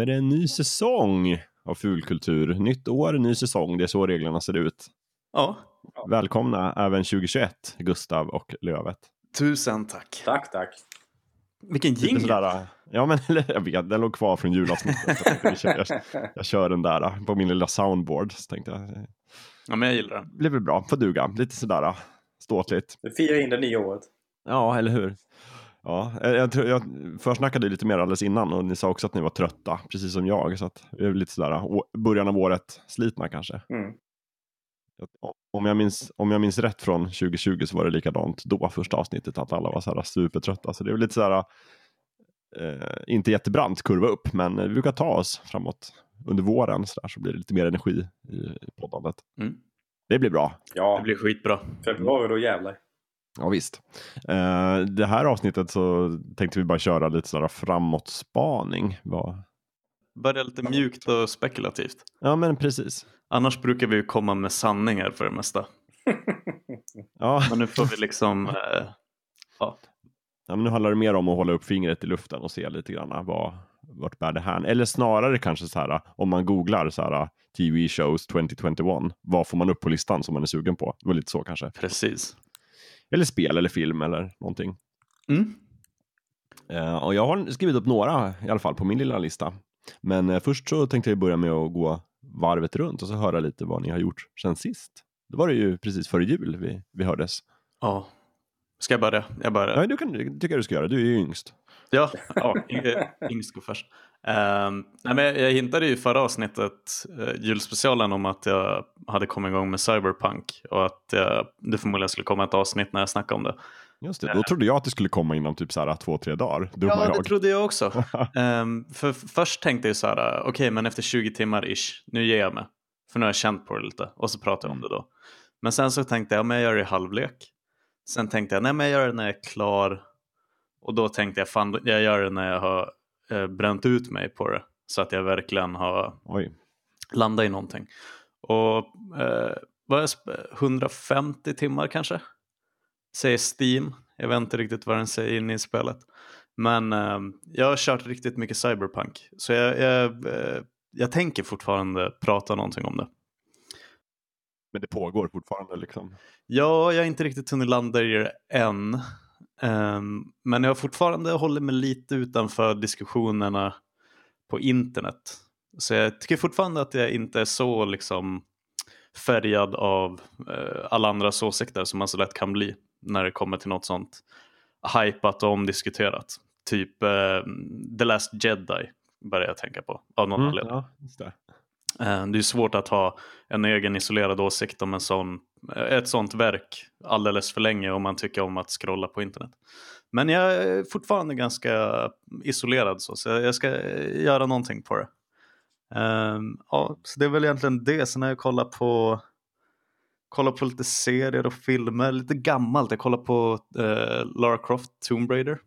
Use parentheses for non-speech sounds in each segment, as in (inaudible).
Är det en ny säsong av fulkultur. Nytt år, ny säsong. Det är så reglerna ser ut. Ja, Välkomna även 2021, Gustav och Lövet. tusen tack. Tack, tack. Vilken jingel. sådär, ja men (laughs) eller, jag vet, den låg kvar från julavsnittet. så jag, (laughs) jag, kör den där på min lilla soundboard. Så tänkte jag, det Ja, men jag gillar den. blir väl bra, får duga. Lite sådär ståtligt. Vi firar in det nya året. Ja, eller hur? Ja, jag, jag, tror- jag försnackade lite mer alldeles innan och ni sa också att ni var trötta, precis som jag. Så att vi är lite sådär, början av året slitna kanske. Mm. Jag- Om jag, minns, om jag minns rätt från 2020 så var det likadant då, första avsnittet, att alla var så här supertrötta. Så det är väl lite så här, eh, inte jättebrant kurva upp, men vi brukar ta oss framåt under våren så, där, så blir det lite mer energi i, i poddandet. Mm. Det blir bra. Ja, Det blir skitbra. februari då jävlar. Ja visst. Eh, det här avsnittet så tänkte vi bara köra lite sådär framåtspaning. Vad- Börja lite mjukt och spekulativt. Ja men precis. Annars brukar vi ju komma med sanningar för det mesta. (laughs) Ja, Men nu får vi liksom... Eh, ja. ja, men nu handlar det mer om att hålla upp fingret i luften och se lite grann vad, vart bär det här. Eller snarare kanske så här om man googlar så här TV shows 2021. Vad får man upp på listan som man är sugen på? Det var lite så kanske. Precis. Eller spel eller film eller någonting. Mm. Eh, och jag har skrivit upp några i alla fall på min lilla lista. Men eh, först så tänkte jag börja med att gå varvet runt och så höra lite vad ni har gjort sen sist. Då var det ju precis före jul vi, vi hördes. Ja. Ska jag börja? Jag börjar. Ja, du kan, det tycker jag du ska göra, du är ju yngst. Ja, ja Yngst går först. Um, nej, men jag hintade ju förra avsnittet, uh, julspecialen, om att jag hade kommit igång med Cyberpunk och att jag, det förmodligen skulle komma ett avsnitt när jag snackade om det. Just det, då trodde jag att det skulle komma inom typ så här två, tre dagar. Dumma ja, det jag. trodde jag också. (laughs) Ehm, för först tänkte jag så här, okej, men efter 20 timmar ish, nu ger jag mig. För nu har jag känt på det lite och så pratar jag om det då. Men sen så tänkte jag, men jag gör det i halvlek. Sen tänkte jag, nej men jag gör det när jag är klar. Och då tänkte jag, fan jag gör det när jag har eh, bränt ut mig på det. Så att jag verkligen har Oj, landat i någonting. Och eh, vad är sp- 150 timmar kanske? Säger Steam. Jag vet inte riktigt vad den säger inne i spelet. Men eh, jag har kört riktigt mycket Cyberpunk. Så jag, jag, eh, jag tänker fortfarande prata någonting om det. Men det pågår fortfarande liksom. Ja, jag har inte riktigt hunnit landa i det än. Ehm, men jag har fortfarande hållit mig lite utanför diskussionerna på internet. Så jag tycker fortfarande att jag inte är så liksom färgad av eh, alla andras åsikter som man så lätt kan bli när det kommer till något sånt hypat och omdiskuterat. Typ eh, The Last Jedi börjar jag tänka på av någon Mm, anledning. ja, det. Eh, Det är svårt att ha en egen isolerad åsikt om en sån, eh, ett sånt verk alldeles för länge om man tycker om att scrolla på internet. Men jag är fortfarande ganska isolerad så, så jag ska göra någonting på det. Ehm, ja, så det är väl egentligen det. Sen har jag kollat på, kollat på lite serier och filmer, lite gammalt. Jag kollar på eh, Lara Croft Tomb Raider.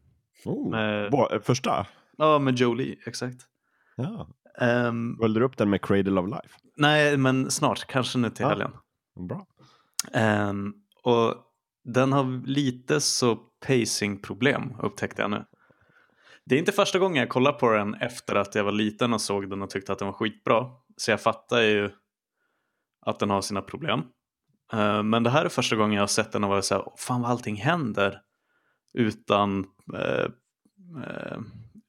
Oh, Med- första? Ja, med Jolie, exakt. Ja. Um, Följde du upp den med Cradle of Life? nej, men snart, kanske nu till Ja. helgen. Bra. Ehm, och den har lite så pacing-problem upptäckte jag nu. Det är inte första gången jag kollar på den efter att jag var liten och såg den och tyckte att den var skitbra. Så jag fattar ju att den har sina problem. Ehm, men det här är första gången jag har sett den och varit så här, fan vad allting händer. Utan, eh, eh,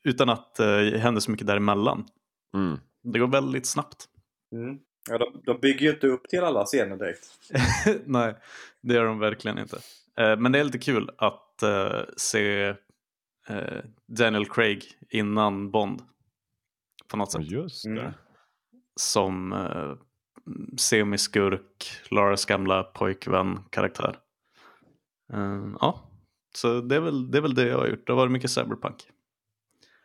utan att eh, det händer så mycket däremellan. Mm. Det går väldigt snabbt. Mm. Ja, de, de bygger ju inte upp till alla scener direkt. (laughs) Nej, det gör de verkligen inte. Eh, men det är lite kul att eh, se eh, Daniel Craig innan Bond. På något sätt. just det. Mm. Som eh, semiskurk, Laras gamla pojkvän-karaktär. Eh, ja, så det är, väl, det är väl det jag har gjort. Det har varit mycket cyberpunk.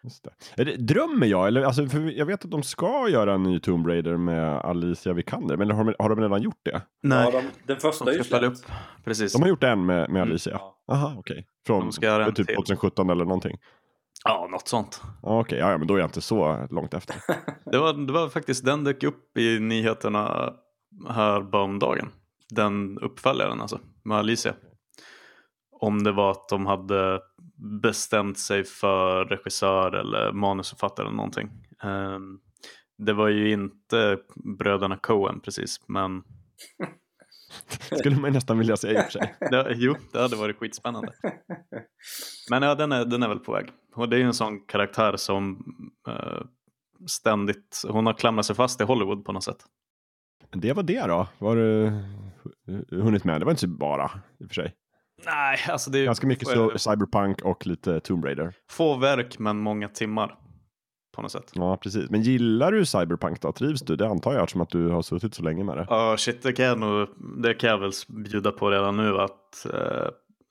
Just det. Är det, drömmer jag? Eller, alltså, för jag vet att de ska göra en ny Tomb Raider med Alicia Vikander. Men har de, har de redan gjort det? Nej, Ja, de, den första de är upp. Precis. De har gjort en med, med Mm. Alicia? Ja. Aha, okej. Från De ska göra en typ till. 2017 eller någonting? Ja, något sånt. Okej, ja, ja, men då är jag inte så långt efter. Det var, det var faktiskt den dök upp i nyheterna här bara om dagen. Den uppföljaren alltså, med Alicia. Om det var att de hade bestämt sig för regissör eller manusförfattare eller någonting. Ehm, det var ju inte bröderna Coen precis, men (laughs) Skulle man nästan vilja säga i och för sig. (laughs) det, jo, det hade varit skitspännande. Men ja, den är, den är väl på väg. Och det är ju en sån karaktär som eh, ständigt, hon har klamrat sig fast i Hollywood på något sätt. Det var det då. Var du hunnit med? Det var inte så bara i och för sig. Nej, alltså det är Ganska mycket så, cyberpunk och lite Tomb Raider. få verk men många timmar på något sätt. Ja, precis. Men gillar du cyberpunk då? Trivs du? Det antar jag eftersom att du har suttit så länge med det. Ja, shit, det kan, jag nog, det kan jag väl bjuda på redan nu att eh,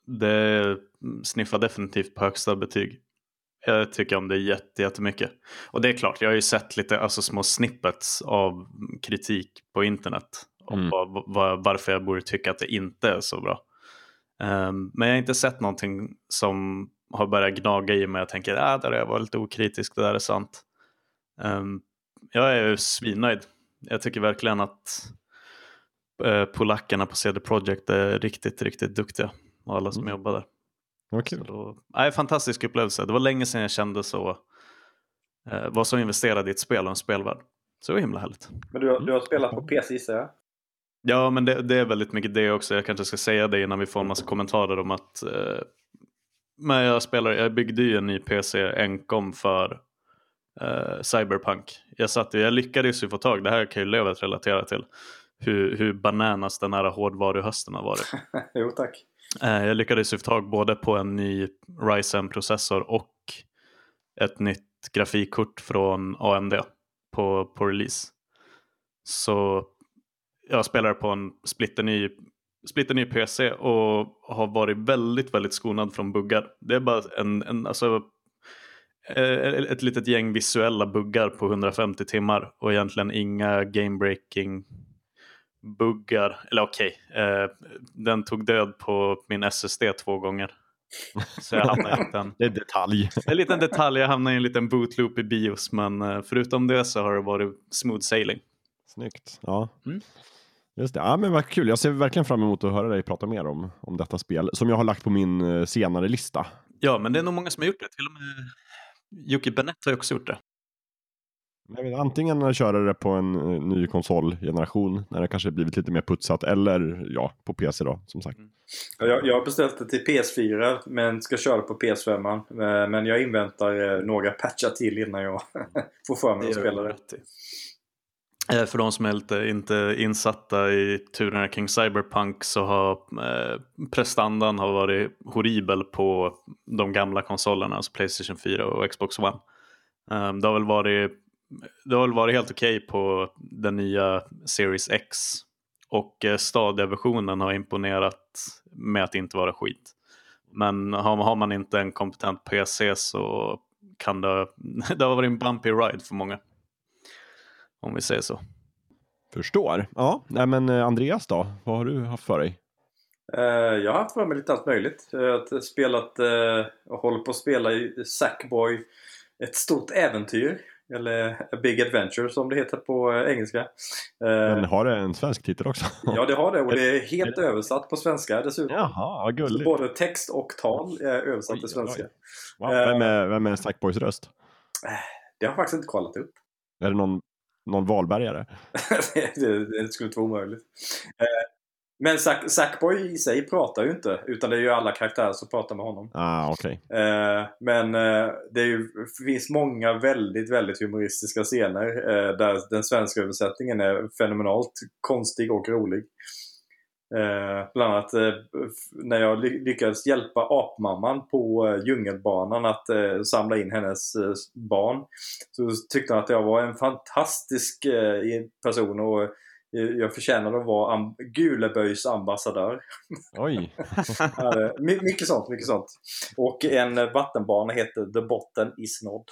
det sniffar definitivt på högsta betyg. Jag tycker om det jätte, jättemycket. Och det är klart, jag har ju sett lite alltså, små snippets av kritik på internet. Om Mm. vad, vad, varför jag borde tycka att det inte är så bra. Ehm, men jag har inte sett någonting som har börjat gnaga i mig. Jag tänker att ah, där har jag varit lite okritisk, det där är sant. Ehm, jag är svinnöjd. Jag tycker verkligen att eh, polackerna på CD Projekt är riktigt, riktigt duktiga. Och alla som Mm. jobbar där. Det Så kul. då, nej, fantastisk upplevelse. Det var länge sedan jag kände så, eh, var så investerad i ett spel och en spelvärld. Så det var himla härligt. Men du, har- du har spelat på PC gissar jag? Ja, men det, det är väldigt mycket det också. Jag kanske ska säga det innan vi får en massa kommentarer om att eh, men jag, spelar, jag byggde ju en ny PC enkom för eh, Cyberpunk. Jag, satt, jag lyckades ju få tag, det här kan ju Lövet relatera till, hur, hur bananas den här hårdvaruhösten har varit. (laughs) jo tack. Eh, Jag lyckades ju få tag både på en ny Ryzen-processor och ett nytt grafikkort från AMD på, på release. Så jag spelar på en splitterny, splitterny PC och har varit väldigt, väldigt skonad från buggar. Det är bara en, en alltså, eh, ett litet gäng visuella buggar på 150 timmar och egentligen inga game-breaking buggar. Eller okej, eh, den tog död på min SSD två gånger. Så jag hamnade i en (laughs) Det är detalj. en liten detalj, jag hamnade i en liten bootloop i bios. Men eh, förutom det så har det varit smooth sailing. Snyggt. Ja. Mm. Just det. Ja, men vad kul. Jag ser verkligen fram emot att höra dig prata mer om, om detta spel som jag har lagt på min eh, senare lista. Ja, men det är nog många som har gjort det. Till och med Jocke Bennett har ju också gjort det. Jag vet, antingen köra det på en eh, ny konsolgeneration när det kanske blivit lite mer putsat eller ja, på PC då som sagt. Ja, Jag, jag har beställt det till PS4 men ska köra på PS5. Eh, Men jag inväntar några patchar till innan jag (laughs) får för mig att spela det. Eh, för de som är lite inte insatta i turerna kring Cyberpunk så har eh, prestandan har varit horribel på de gamla konsolerna, alltså Playstation 4 och Xbox One. Eh, det har väl varit, det har väl varit helt okej på den nya Series X och eh, Stadia-versionen har imponerat med att inte vara skit. Men har, har man inte en kompetent PC så kan det, (laughs) det har varit en bumpy ride för många. Om vi säger så. Förstår. Ja, nej men eh, Andreas då? Vad har du haft för dig? Eh, Jag har haft för mig lite allt möjligt. Jag har spelat eh, och håller på att spela i Sackboy Ett stort äventyr. Eller A Big Adventure som det heter på engelska. Men har det en svensk titel också? Ja det har det och det är (laughs) helt översatt på svenska dessutom. Jaha, vad Så gulligt. både text och tal är översatt Oj, till svenska. Wow, vem är, vem är Sackboys röst? Det har jag faktiskt inte kollat upp. Är det någon, någon valbergare? (laughs) det, det, skulle inte vara omöjligt. Eh, Men Sack, Sackboy i sig pratar ju inte. Utan det är ju alla karaktärer som pratar med honom. Ah, okej. Eh, Men eh, det ju, finns många väldigt, väldigt humoristiska scener. eh, Där den svenska översättningen är fenomenalt konstig och rolig. Eh, bland annat eh, när jag ly- lyckades hjälpa apmamman på eh, djungelbanan att eh, samla in hennes eh, barn. Så tyckte han att jag var en fantastisk eh, person och eh, jag förtjänade att vara Guleböjs ambassadör. Oj. (laughs) My- mycket sånt, mycket sånt. Och en eh, vattenbana heter The Bottom Is Not.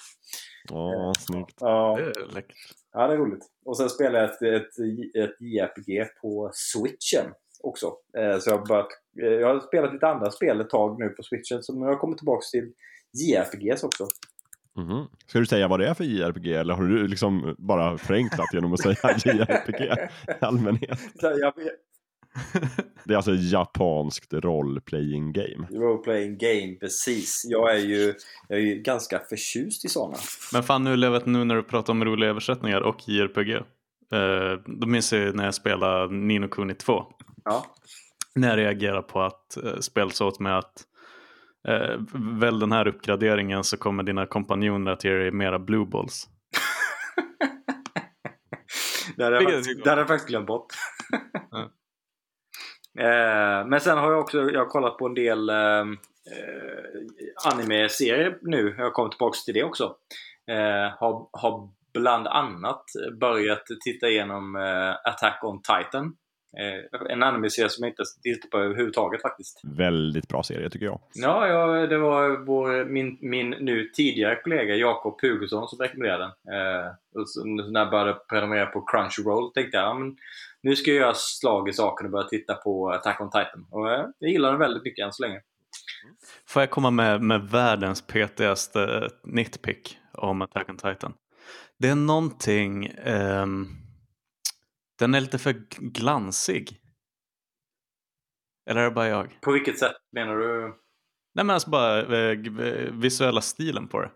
Ja, snyggt. Ja, Det är läckert. ja, det är roligt. Och sen spelar jag ett, ett, ett JRPG på Switchen också. Eh, Så jag, har börjat, eh, jag har spelat lite andra spel ett tag nu på Switchen. Så nu har jag kommit tillbaka till JRPGs också. Mhm. Ska du säga vad det är för JRPG eller har du liksom bara förenklat genom att säga (laughs) JRPG i allmänhet? (laughs) Det är alltså ett japanskt role-playing game. Role-playing game, precis. Jag är ju, jag är ju ganska förtjust i sådana. Men fan nu levet nu när du pratar om roliga översättningar och JRPG. Eh, då minns jag när jag spelade Nino Kuni 2. Ja. När jag reagerade på att eh, spel sa åt mig att eh, väl den här uppgraderingen så kommer dina kompanjoner att ge dig mera blue balls. (laughs) Det hade jag, faktiskt, det hade jag faktiskt glömt bort. (laughs) Eh, Men sen har jag också jag har kollat på en del eh, eh, anime-serier nu. Jag kommer tillbaka till det också. Eh, har, har bland annat börjat titta igenom eh, Attack on Titan. Eh, en anime-serie som jag inte tittat på överhuvudtaget faktiskt. Väldigt bra serie tycker jag. Ja, ja det var vår, min, min nu tidigare kollega Jakob Hugosson som rekommenderade den. Eh, och så, när jag började prenumerera på Crunchyroll tänkte jag ja, men nu ska jag göra slag i saken och börja titta på Attack on Titan. Och eh, jag gillar den väldigt mycket än så länge. Får jag komma med, med världens petigaste nitpick om Attack on Titan? Det är någonting, ehm, den är lite för glansig. Eller är det bara jag? På vilket sätt menar du? Nej men alltså bara eh, g- visuella stilen på det.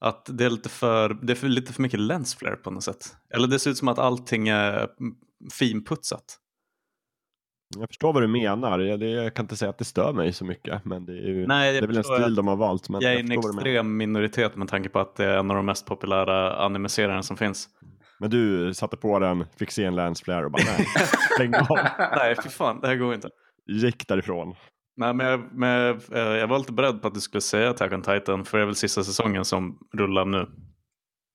Att det är lite för, det är för, lite för mycket lensflare på något sätt. Eller det ser ut som att allting är mm, finputsat. Jag förstår vad du menar. Jag, det, jag kan inte säga att det stör mig så mycket. Men det är, ju, Nej, det är jag väl en stil att de har valt. Men jag är jag en du menar. extrem minoritet med tanke på att det är en av de mest populära anime-serierna som finns. Men du satte på den, fick se en lensflare och bara nej, stäng av. (laughs) Nej, fy fan, det här går inte. Gick därifrån. Nej, men jag, men eh, jag var lite beredd på att du skulle säga Attack on Titan för det är väl sista säsongen som rullar nu.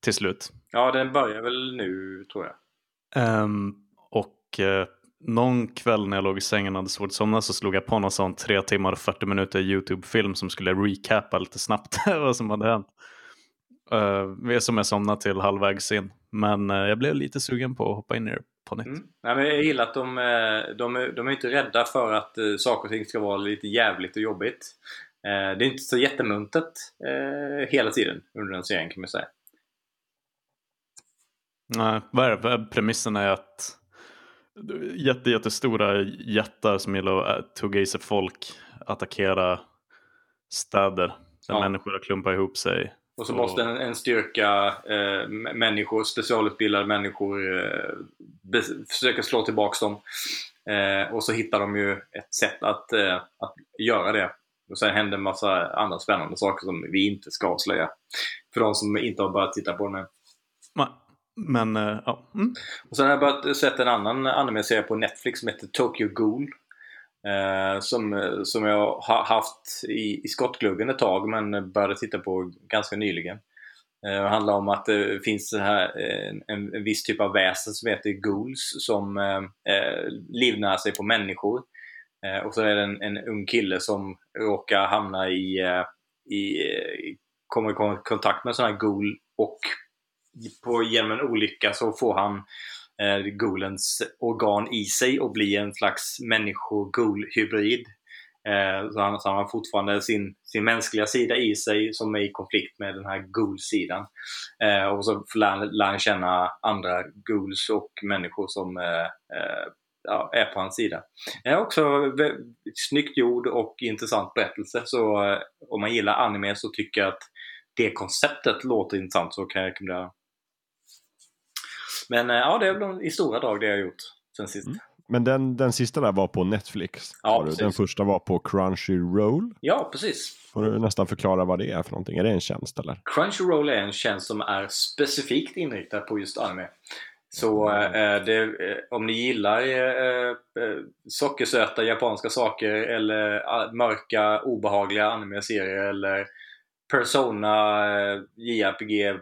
Till slut. Ja, den börjar väl nu tror jag. Ehm, och eh, någon kväll när jag låg i sängen och hade svårt att somna så slog jag på någon sån 3 timmar och 40 minuter YouTube-film som skulle recapa lite snabbt (laughs) vad som hade hänt. Uh, som jag somnade till halvvägs in. Men eh, jag blev lite sugen på att hoppa in i det på nytt. Mm. Nej, men jag gillar att de, eh, de, är- de är inte rädda för att eh, saker och ting ska vara lite jävligt och jobbigt. Eh, Det är inte så jättemuntet eh, hela tiden under den serien kan man säga. Nej, vad är det? Premissen är att jätte, jättestora jättar som gillar att tugga i sig folk attackera städer där Ja. människor klumpat ihop sig. Och så Och- måste en, en styrka eh, människor, specialutbildade människor eh, be- försöka slå tillbaks dem. Eh, och så hittar de ju ett sätt att, eh, att göra det. Och sen händer en massa andra spännande saker som vi inte ska avslöja. För de som inte har börjat titta på den än. Men eh, ja, mm. Och sen har jag börjat sett en annan anime-serie på Netflix som heter Tokyo Ghoul. Eh, som, som jag har haft i, i skottgluggen ett tag men började titta på ganska nyligen. Eh, det handlar om att eh, det finns här, eh, en, en viss typ av väsen som heter ghouls som eh, eh, livnär sig på människor. Eh, och så är det en, en ung kille som råkar hamna i, i, kommer i kontakt med en sån här ghoul och på, genom en olycka så får han eh, Golens organ i sig och bli en slags människo-gol-hybrid. Eh, så, han, så han har fortfarande sin, sin mänskliga sida i sig som är i konflikt med den här gol-sidan. Eh, och så lär, han- lär han känna andra Gols och människor som eh, eh, ja, är på hans sida. Det är också snyggt gjord och intressant berättelse. Så eh, om man gillar anime så tycker jag att det konceptet låter intressant så kan jag rekommendera. Men eh, ja, det är väl i stora drag det jag har gjort sen sist. Mm. Men den, den sista där var på Netflix. Ja, precis. den första var på Crunchyroll. Ja, precis. Får du nästan förklara vad det är för någonting. Är det en tjänst eller? Crunchyroll är en tjänst som är specifikt inriktad på just anime. Så eh, det, eh, om ni gillar eh, eh, sockersöta japanska saker eller eh, mörka obehagliga anime-serier eller Persona eh, JRPG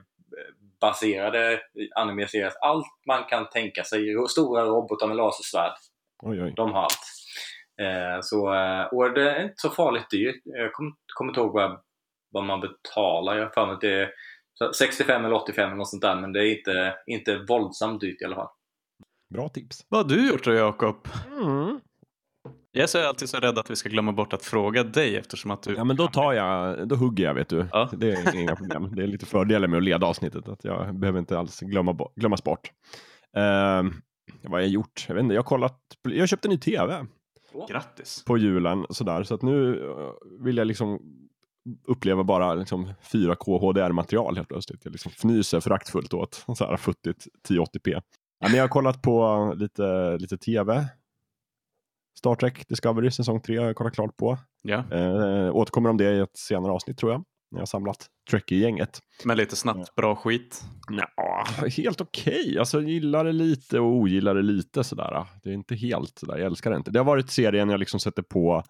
baserade anime-serier. Allt man kan tänka sig. Stora robotar med lasersvärd. Oj, oj. De har allt. Eh, så, eh, och det är inte så farligt dyrt. Jag kommer kommer inte ihåg vad, vad man betalar. Jag har för mig att det är så 65 eller 85 eller något sånt där. Men det är inte, inte våldsamt dyrt i alla fall. Bra tips. Vad har du gjort då Jakob? Mm. Jag är alltid så rädd att vi ska glömma bort att fråga dig eftersom att du... Ja men då tar jag, då hugger jag vet du. Ja. Det är inga (laughs) problem. Det är lite fördelar med att leda avsnittet. Att jag behöver inte alls glömma, glömmas bort. Ehm, vad har jag gjort? Jag vet inte, jag har kollat, jag köpte en ny tv Grattis. på julen sådär, så att nu eh, vill jag liksom uppleva bara liksom 4K HDR-material helt plötsligt. Jag liksom fnyser föraktfullt åt så här futtigt 1080p. Ja, men jag har kollat på lite, lite tv. Star Trek Discovery säsong 3 har jag kollat klart på. Ja, Eh, återkommer om det i ett senare avsnitt tror jag. När jag har samlat Trekkie-gänget. men lite snabbt bra skit. Ja, helt okej. Alltså jag gillar det lite och ogillar det lite sådär. Det är inte helt sådär, jag älskar det inte. Det har varit serien jag liksom sätter på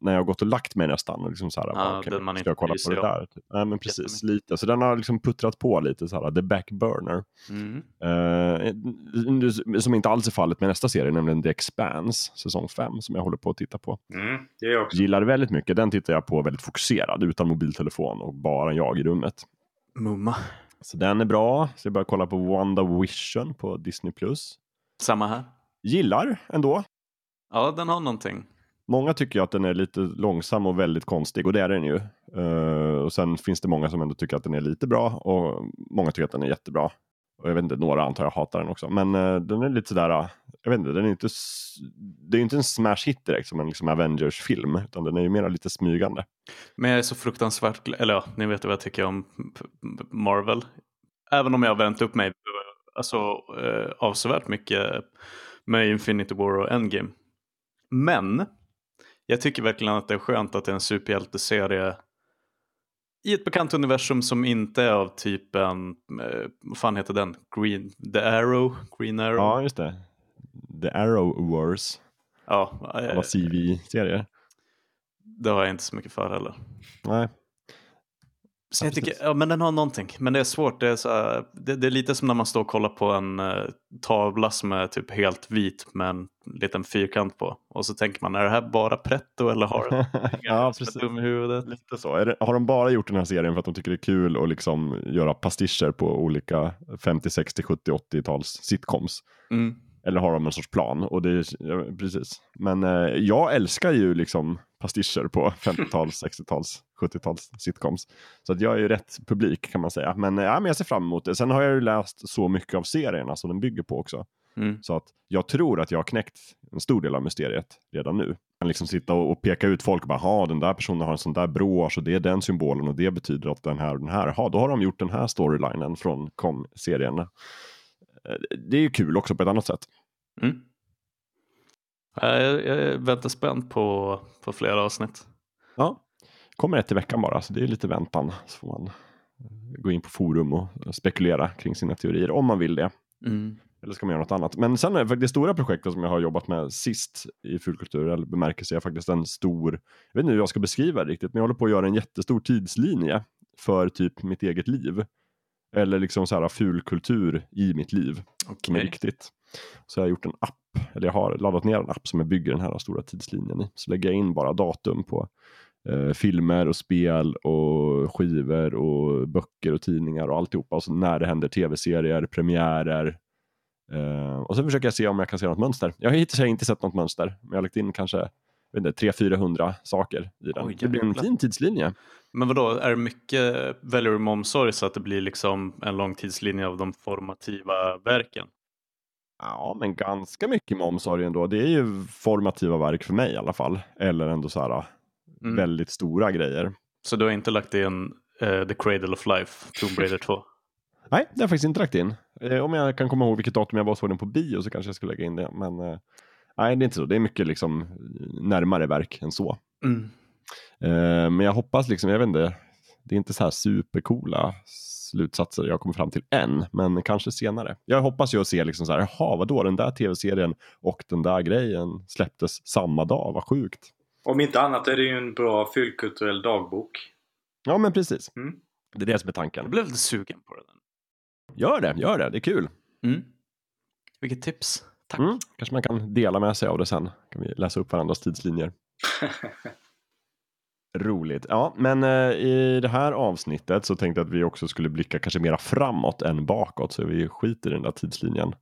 när jag har gått och lagt mig nästan. Och liksom såhär, Ja, bara, okej, den man ska inte jag kolla på det om där? Typ. Nej men precis, lite. Så den har liksom puttrat på lite såhär, the back burner. Mm. Eh, som inte alls är fallet med nästa serie, nämligen The Expanse, säsong 5, som jag håller på att titta på. Mm, jag också. Gillar väldigt mycket, den tittar jag på väldigt fokuserad, utan mobiltelefon och bara jag i rummet. Mumma. Så den är bra, så jag börjar kolla på WandaVision på Disney+. Samma här. Gillar ändå. Ja, den har någonting. Många tycker ju att den är lite långsam och väldigt konstig och det är den ju. Uh, och sen finns det många som ändå tycker att den är lite bra och många tycker att den är jättebra. Och jag vet inte, några antar jag hatar den också. Men uh, den är lite sådär, uh, jag vet inte, den är inte, det är ju inte en smash hit direkt som en liksom Avengers-film, utan den är ju mera lite smygande. Men jag är så fruktansvärt, eller ja, ni vet vad jag tycker om Marvel. Även om jag har vänt upp mig alltså, eh, avsevärt mycket med Infinity War och Endgame. Men jag tycker verkligen att det är skönt att det är en superhjälteserie i ett bekant universum som inte är av typen, eh, vad fan heter den? Green, The Arrow? Green Arrow? Ja, just det. The Arrow Wars, Ja, eh, alla CV-serier. det har jag inte så mycket för heller. Nej. Jag tycker, ja men den har någonting. Men det är svårt. Det är, så här, det, det är lite som när man står och kollar på en eh, tavla som är typ helt vit med en liten fyrkant på. Och så tänker man, är det här bara pretto eller har den (laughs) ja, precis. dum i huvudet? Lite så. Det, har de bara gjort den här serien för att de tycker det är kul att liksom göra pastischer på olika 50, 60, 70, 80-tals sitcoms? Mm. Eller har de en sorts plan? Och det, ja, precis. Men eh, jag älskar ju liksom pastischer på 50-tals, 60-tals, 70-tals sitcoms. Så att jag är ju rätt publik kan man säga. Men, eh, ja, men jag ser fram emot det. Sen har jag ju läst så mycket av serierna som den bygger på också. Mm. Så att jag tror att jag har knäckt en stor del av mysteriet redan nu. Kan liksom sitta och, och peka ut folk och bara, ha den där personen har en sån där brosch och det är den symbolen och det betyder att den här och den här, ha då har de gjort den här storylinen från kom-serien. Det är ju kul också på ett annat sätt. Mm. Ja, Jag, jag väntar spänt på, på flera avsnitt. Ja, kommer ett i veckan bara, så det är lite väntan. Så får man eh, gå in på forum och spekulera kring sina teorier om man vill det. Mm. Eller ska man göra något annat? Men sen är det stora projektet som jag har jobbat med sist i fulkulturell bemärkelse är faktiskt en stor, jag vet inte hur jag ska beskriva det riktigt, men jag håller på att göra en jättestor tidslinje för typ mitt eget liv. Eller liksom så här fulkultur i mitt liv som är viktigt. Så jag har gjort en app, eller jag har laddat ner en app som jag bygger den här stora tidslinjen i. Så lägger jag in bara datum på eh, filmer och spel och skivor och böcker och tidningar och alltihopa. Och så när det händer tv-serier, premiärer. Eh, och så försöker jag se om jag kan se något mönster. Jag har hittills inte sett något mönster, men jag har lagt in kanske 300-400 saker i den. Oj, det blir en fin tidslinje. Men vadå, är det mycket väljer du med omsorg så att det blir liksom en lång tidslinje av de formativa verken? Ja, men ganska mycket med omsorg ändå. Det är ju formativa verk för mig i alla fall. Eller ändå så här Mm. väldigt stora grejer. Så du har inte lagt in eh, The Cradle of Life, Tomb Raider 2? (laughs) Nej, det har jag faktiskt inte lagt in. Eh, om jag kan komma ihåg vilket datum jag var såg den på bio så kanske jag skulle lägga in det. Men eh, nej, det är inte så. Det är mycket liksom närmare verk än så. Mm. Eh, men jag hoppas liksom, jag vet inte, det är inte så här supercoola slutsatser jag kommer fram till än, men kanske senare. Jag hoppas ju att se liksom så här, jaha, vadå, den där tv-serien och den där grejen släpptes samma dag, vad sjukt. Om inte annat är det ju en bra fyllkulturell dagbok. Ja, men precis. Mm. Det är det som är Jag tanken. blev lite sugen på. Där. Gör det, gör det, det är kul. Mm. Vilket tips. Tack. Mm. Kanske man kan dela med sig av det sen. Kan vi läsa upp varandras tidslinjer. (laughs) Roligt. Ja, men eh, i det här avsnittet så tänkte jag att vi också skulle blicka kanske mera framåt än bakåt. Så vi skiter i den där tidslinjen.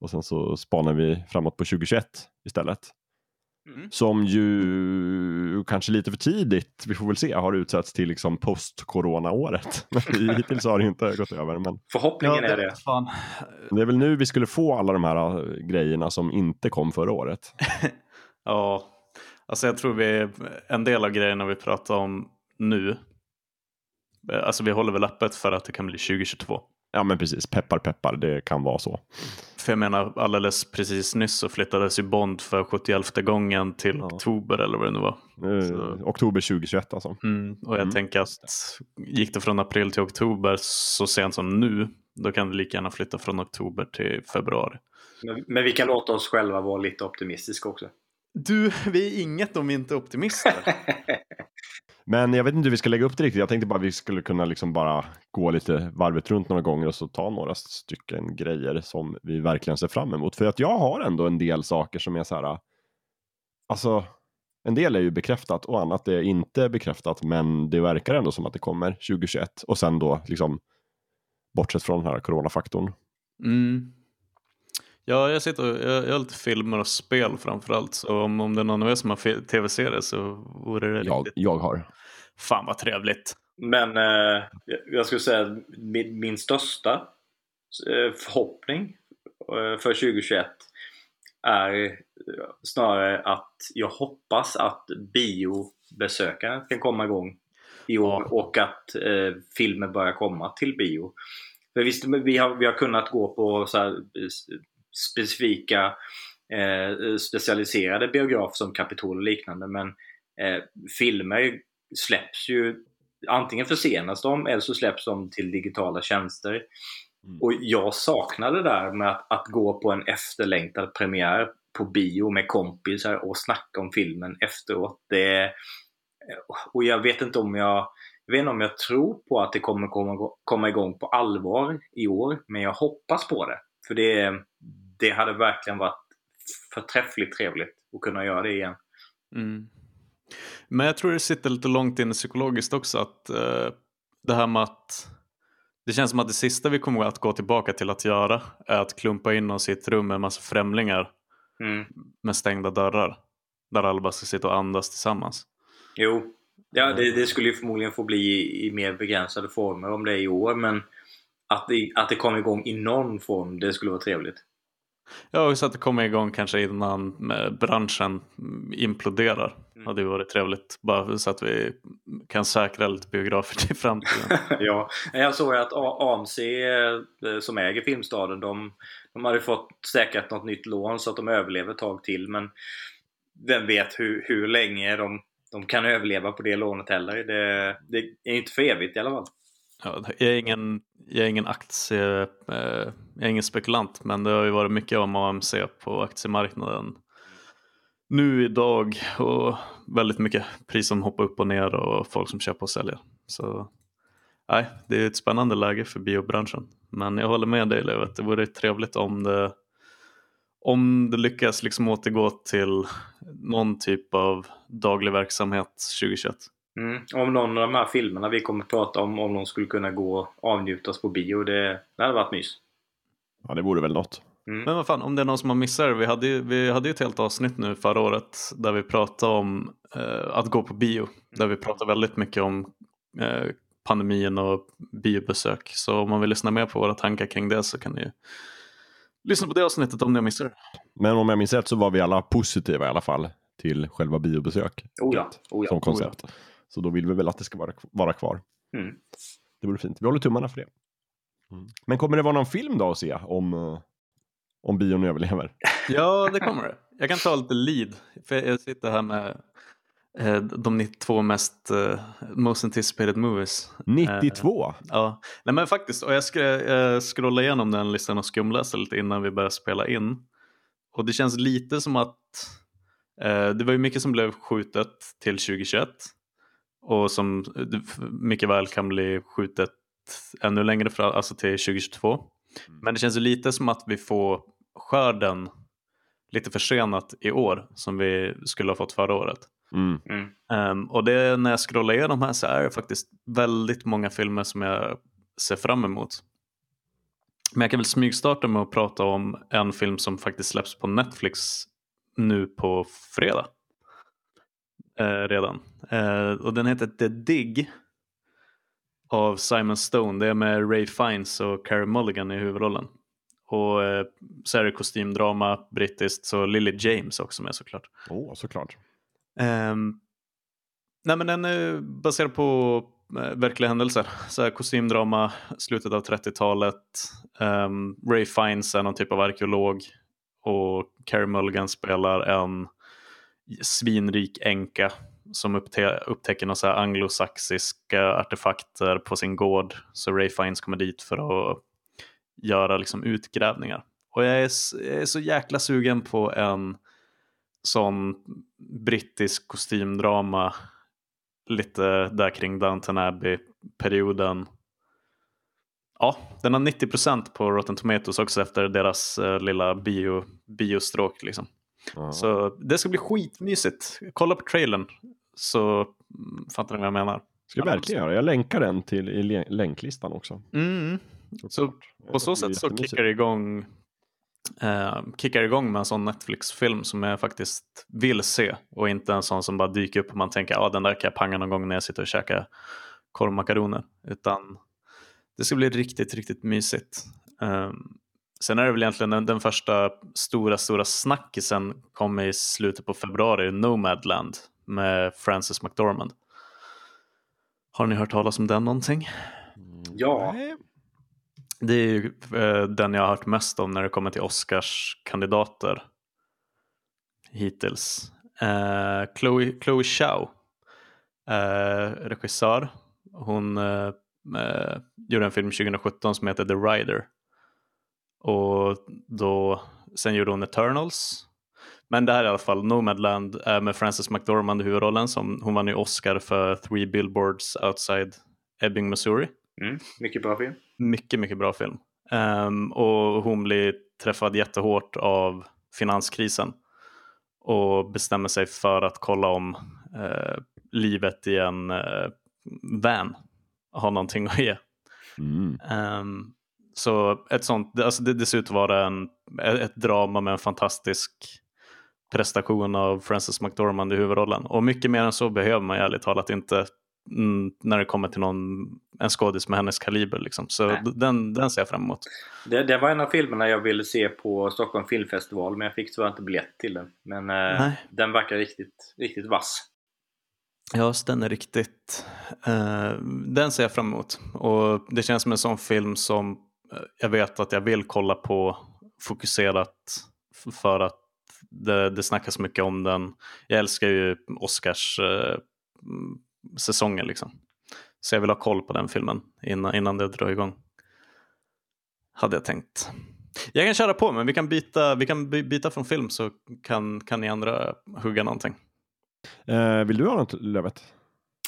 Och sen så spanar vi framåt på 2021 istället. Mm. Som ju kanske lite för tidigt, vi får väl se, har utsetts till liksom post-corona-året. (laughs) Hittills har det inte gått över. Men Förhoppningen är det. Fan. det är väl nu vi skulle få alla de här äh, grejerna som inte kom förra året. (laughs) Ja, alltså jag tror vi, en del av grejerna vi pratar om nu, eh, alltså vi håller väl öppet för att det kan bli 2022. Ja men precis, peppar peppar, det kan vara så. För jag menar, alldeles precis nyss så flyttades ju Bond för 71 gången till Ja. oktober eller vad det nu var. Eh, Så- oktober 2021 alltså. Mm, och jag Mm, tänker att gick det från april till oktober så sent som nu, då kan det lika gärna flytta från oktober till februari. Men, men vi kan låta oss själva vara lite optimistiska också. Du, vi är inget om inte optimister. (laughs) Men jag vet inte hur vi ska lägga upp det riktigt. Jag tänkte bara vi skulle kunna liksom bara gå lite varvet runt några gånger och så ta några stycken grejer som vi verkligen ser fram emot. För att jag har ändå en del saker som är så här. Alltså, en del är ju bekräftat och annat är inte bekräftat. Men det verkar ändå som att det kommer 2021 och sen då liksom bortsett från den här coronafaktorn. Mm. Ja, jag sitter och, jag, jag har lite filmer och spel framförallt. Så om, om det är någon av er som har tv-serier så vore det Jag, riktigt. jag har. Fan vad trevligt. Men eh, jag- skulle säga att min, min största eh, förhoppning eh, för 2021 är eh, snarare att jag hoppas att biobesökaren kan komma igång i år Ja. och att eh, filmer börjar komma till bio. För visst, vi har, vi har kunnat gå på så här, specifika eh, specialiserade biografer som Kapitol och liknande men eh, filmer släpps ju antingen försenas de eller så släpps de till digitala tjänster. Mm. Och jag saknar det där med att, att gå på en efterlängtad premiär på bio med kompisar och snacka om filmen efteråt. Det, och jag vet inte om jag jag vet inte om jag tror på att det kommer komma, komma igång på allvar i år, men jag hoppas på det. För det, det hade verkligen varit förträffligt trevligt att kunna göra det igen. Mm. Men jag tror det sitter lite långt inne psykologiskt också att eh, det här med att det känns som att det sista vi kommer att gå tillbaka till att göra är att klumpa in oss i ett rum med en massa främlingar Mm. med stängda dörrar. Där alla bara ska sitta och andas tillsammans. Jo, ja, det, det skulle ju förmodligen få bli i, i mer begränsade former om det är i år, men att det, att det kommer igång i någon form, det skulle vara trevligt. Ja, och så att det kommer igång kanske innan eh, branschen imploderar. Mm. hade ju varit trevligt. Bara så att vi kan säkra lite biografer till framtiden. (laughs) ja, jag såg att AMC eh, som äger Filmstaden, de, de hade fått säkrat något nytt lån så att de överlever ett tag till. Men vem vet hur, hur länge de, de kan överleva på det lånet heller. Det, det är inte för evigt i alla fall. Ja, jag, är ingen, jag är ingen aktie, eh, jag är ingen spekulant men det har ju varit mycket om AMC på aktiemarknaden nu idag och väldigt mycket pris som hoppar upp och ner och folk som köper och säljer. Så nej, det är ett spännande läge för biobranschen. Men jag håller med dig Leo att det vore trevligt om det om det lyckas liksom återgå till någon typ av daglig verksamhet 2021. Mm. Om någon av de här filmerna vi kommer att prata om, om de skulle kunna gå och avnjutas på bio, det, det hade varit mys. Ja, det vore väl något. Mm. Men vad fan, om det är någon som har missat det. Vi hade, ju- vi hade ju ett helt avsnitt nu förra året där vi pratade om eh, att gå på bio. Där vi pratade väldigt mycket om eh, pandemin och biobesök. Så om man vill lyssna mer på våra tankar kring det så kan ni lyssna på det avsnittet om ni har missat det. Men om jag minns rätt så var vi alla positiva i alla fall till själva biobesök Oh ja, oh ja. som koncept. Så då vill vi väl att det ska vara, vara kvar. Mm. Det vore fint. Vi håller tummarna för det. Mm. Men kommer det vara någon film då att se om, eh, om bion överlever? (laughs) Ja, det kommer det. Jag kan ta lite lead. För jag sitter här med eh, de 92 mest eh, most anticipated movies. 92? Ja, nej men faktiskt. Och jag, ska, jag scrollade igenom den listan och skumläste lite innan vi började spela in. Och det känns lite som att eh, det var ju mycket som blev skjutet till 2021. Och som det mycket väl kan bli skjutet ännu längre fram, alltså till 2022. Men det känns ju lite som att vi får skörden lite försenat i år som vi skulle ha fått förra året. Mm. Mm. Ehm, och det när jag scrollar igenom här så är det faktiskt väldigt många filmer som jag ser fram emot. Men jag kan väl smygstarta med att prata om en film som faktiskt släpps på Netflix nu på fredag. Eh, redan. Eh, och den heter The Dig av Simon Stone. Det är med Ray Fiennes och Carey Mulligan i huvudrollen. Och eh, så är det kostymdrama, brittiskt, så Lily James också med såklart. Åh, oh, såklart. Um, nej men den är baserad på uh, verkliga händelser. Så här, kostymdrama, slutet av 30-talet. Um, ehm, Ray Fiennes är någon typ av arkeolog och Carey Mulligan spelar en svinrik änka som upptä upptäcker några anglosaxiska artefakter på sin gård. Så Ray Fiennes kommer dit för att göra liksom utgrävningar. Och jag är, jag är så jäkla sugen på en sån brittisk kostymdrama lite där kring Downton Abbey-perioden. Ja, den har 90% på Rotten Tomatoes också efter deras eh, lilla bio, biostråk. Liksom. Så det ska bli skitmysigt. Kolla på trailern så fattar ni vad jag menar. Ska jag verkligen göra. Jag länkar den till i länklistan också. Mm. Så på så sätt så kickar det igång eh, kickar igång med en sån Netflix-film som jag faktiskt vill se och inte en sån som bara dyker upp och man tänker att ah, den där kan jag panga någon gång när jag sitter och käkar korvmakaroner. Utan det ska bli riktigt, riktigt mysigt. Um, sen är det väl egentligen den, den, första stora, stora snackisen kom i slutet på februari, Nomadland med Frances McDormand. Har ni hört talas om den någonting? Ja. Det är ju eh, den jag har hört mest om när det kommer till Oscars-kandidater hittills. Eh, Chloe, Chloe Zhao, eh, regissör. Hon eh, eh gjorde en film 2017 som heter The Rider. Och då, sen gjorde hon Eternals. Men det här är i alla fall Nomadland är med Frances McDormand i huvudrollen. Som, hon vann ju Oscar för Three Billboards Outside Ebbing, Missouri. Mm, mycket bra film. Mycket, mycket bra film. Um, och hon blir träffad jättehårt av finanskrisen och bestämmer sig för att kolla om uh, livet i en uh, van har någonting att ge. Mm. Um, så ett sånt, alltså det, det ser ut att vara en, ett drama med en fantastisk prestation av Frances McDormand i huvudrollen. Och mycket mer än så behöver man ärligt talat inte Mm, när det kommer till någon, en skådis med hennes kaliber. Liksom. Så den, den ser jag fram emot. Det, det, var en av filmerna jag ville se på Stockholm Filmfestival men jag fick tyvärr inte biljett till den. Men eh, den verkar riktigt, riktigt vass. Ja, den är riktigt... Eh, den ser jag fram emot. Och det känns som en sån film som jag vet att jag vill kolla på fokuserat för att det, det snackas mycket om den. Jag älskar ju Oscars eh, säsongen. Liksom. Så jag vill ha koll på den filmen innan, innan det drar igång. Hade jag tänkt. Jag kan köra på men vi kan byta, vi kan byta från film så kan, kan ni andra hugga någonting. Eh, vill du ha något Lövet?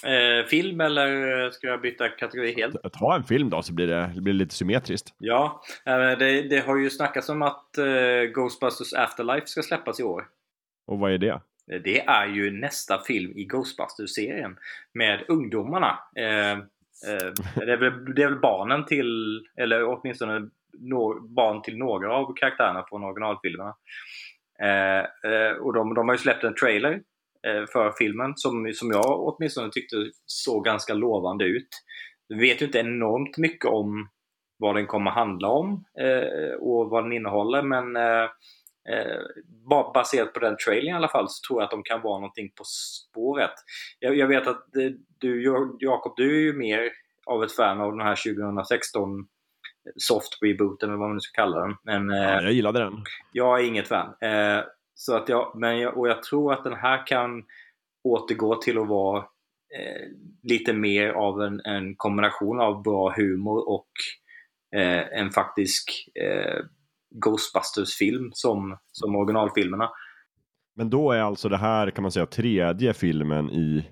Eh, film eller ska jag byta kategori helt? Ta en film då så blir det, det blir lite symmetriskt. Ja, eh, det, det, har ju snackats om att eh, Ghostbusters Afterlife ska släppas i år. Och vad är det? Det är ju nästa film i Ghostbusters-serien med ungdomarna. Eh, eh, det, är väl, det är väl barnen till, eller åtminstone no, barn till några av karaktärerna från originalfilmerna. Eh, eh och de, de har ju släppt en trailer eh, för filmen som, som jag åtminstone tyckte såg ganska lovande ut. Vi vet ju inte enormt mycket om vad den kommer handla om eh, och vad den innehåller men Eh, baserat på den trailern i alla fall så tror jag att de kan vara någonting på spåret. Jag, jag vet att du Jakob, du är ju mer av ett fan av den här 2016 soft rebooten eller vad man nu ska kalla den. Men, ja, eh, jag gillade den. Jag är inget fan. Så att jag, men jag, och jag tror att den här kan återgå till att vara eh, lite mer av en, en, kombination av bra humor och eh, en faktisk eh, Ghostbusters-film som, som originalfilmerna. Men då är alltså det här kan man säga tredje filmen i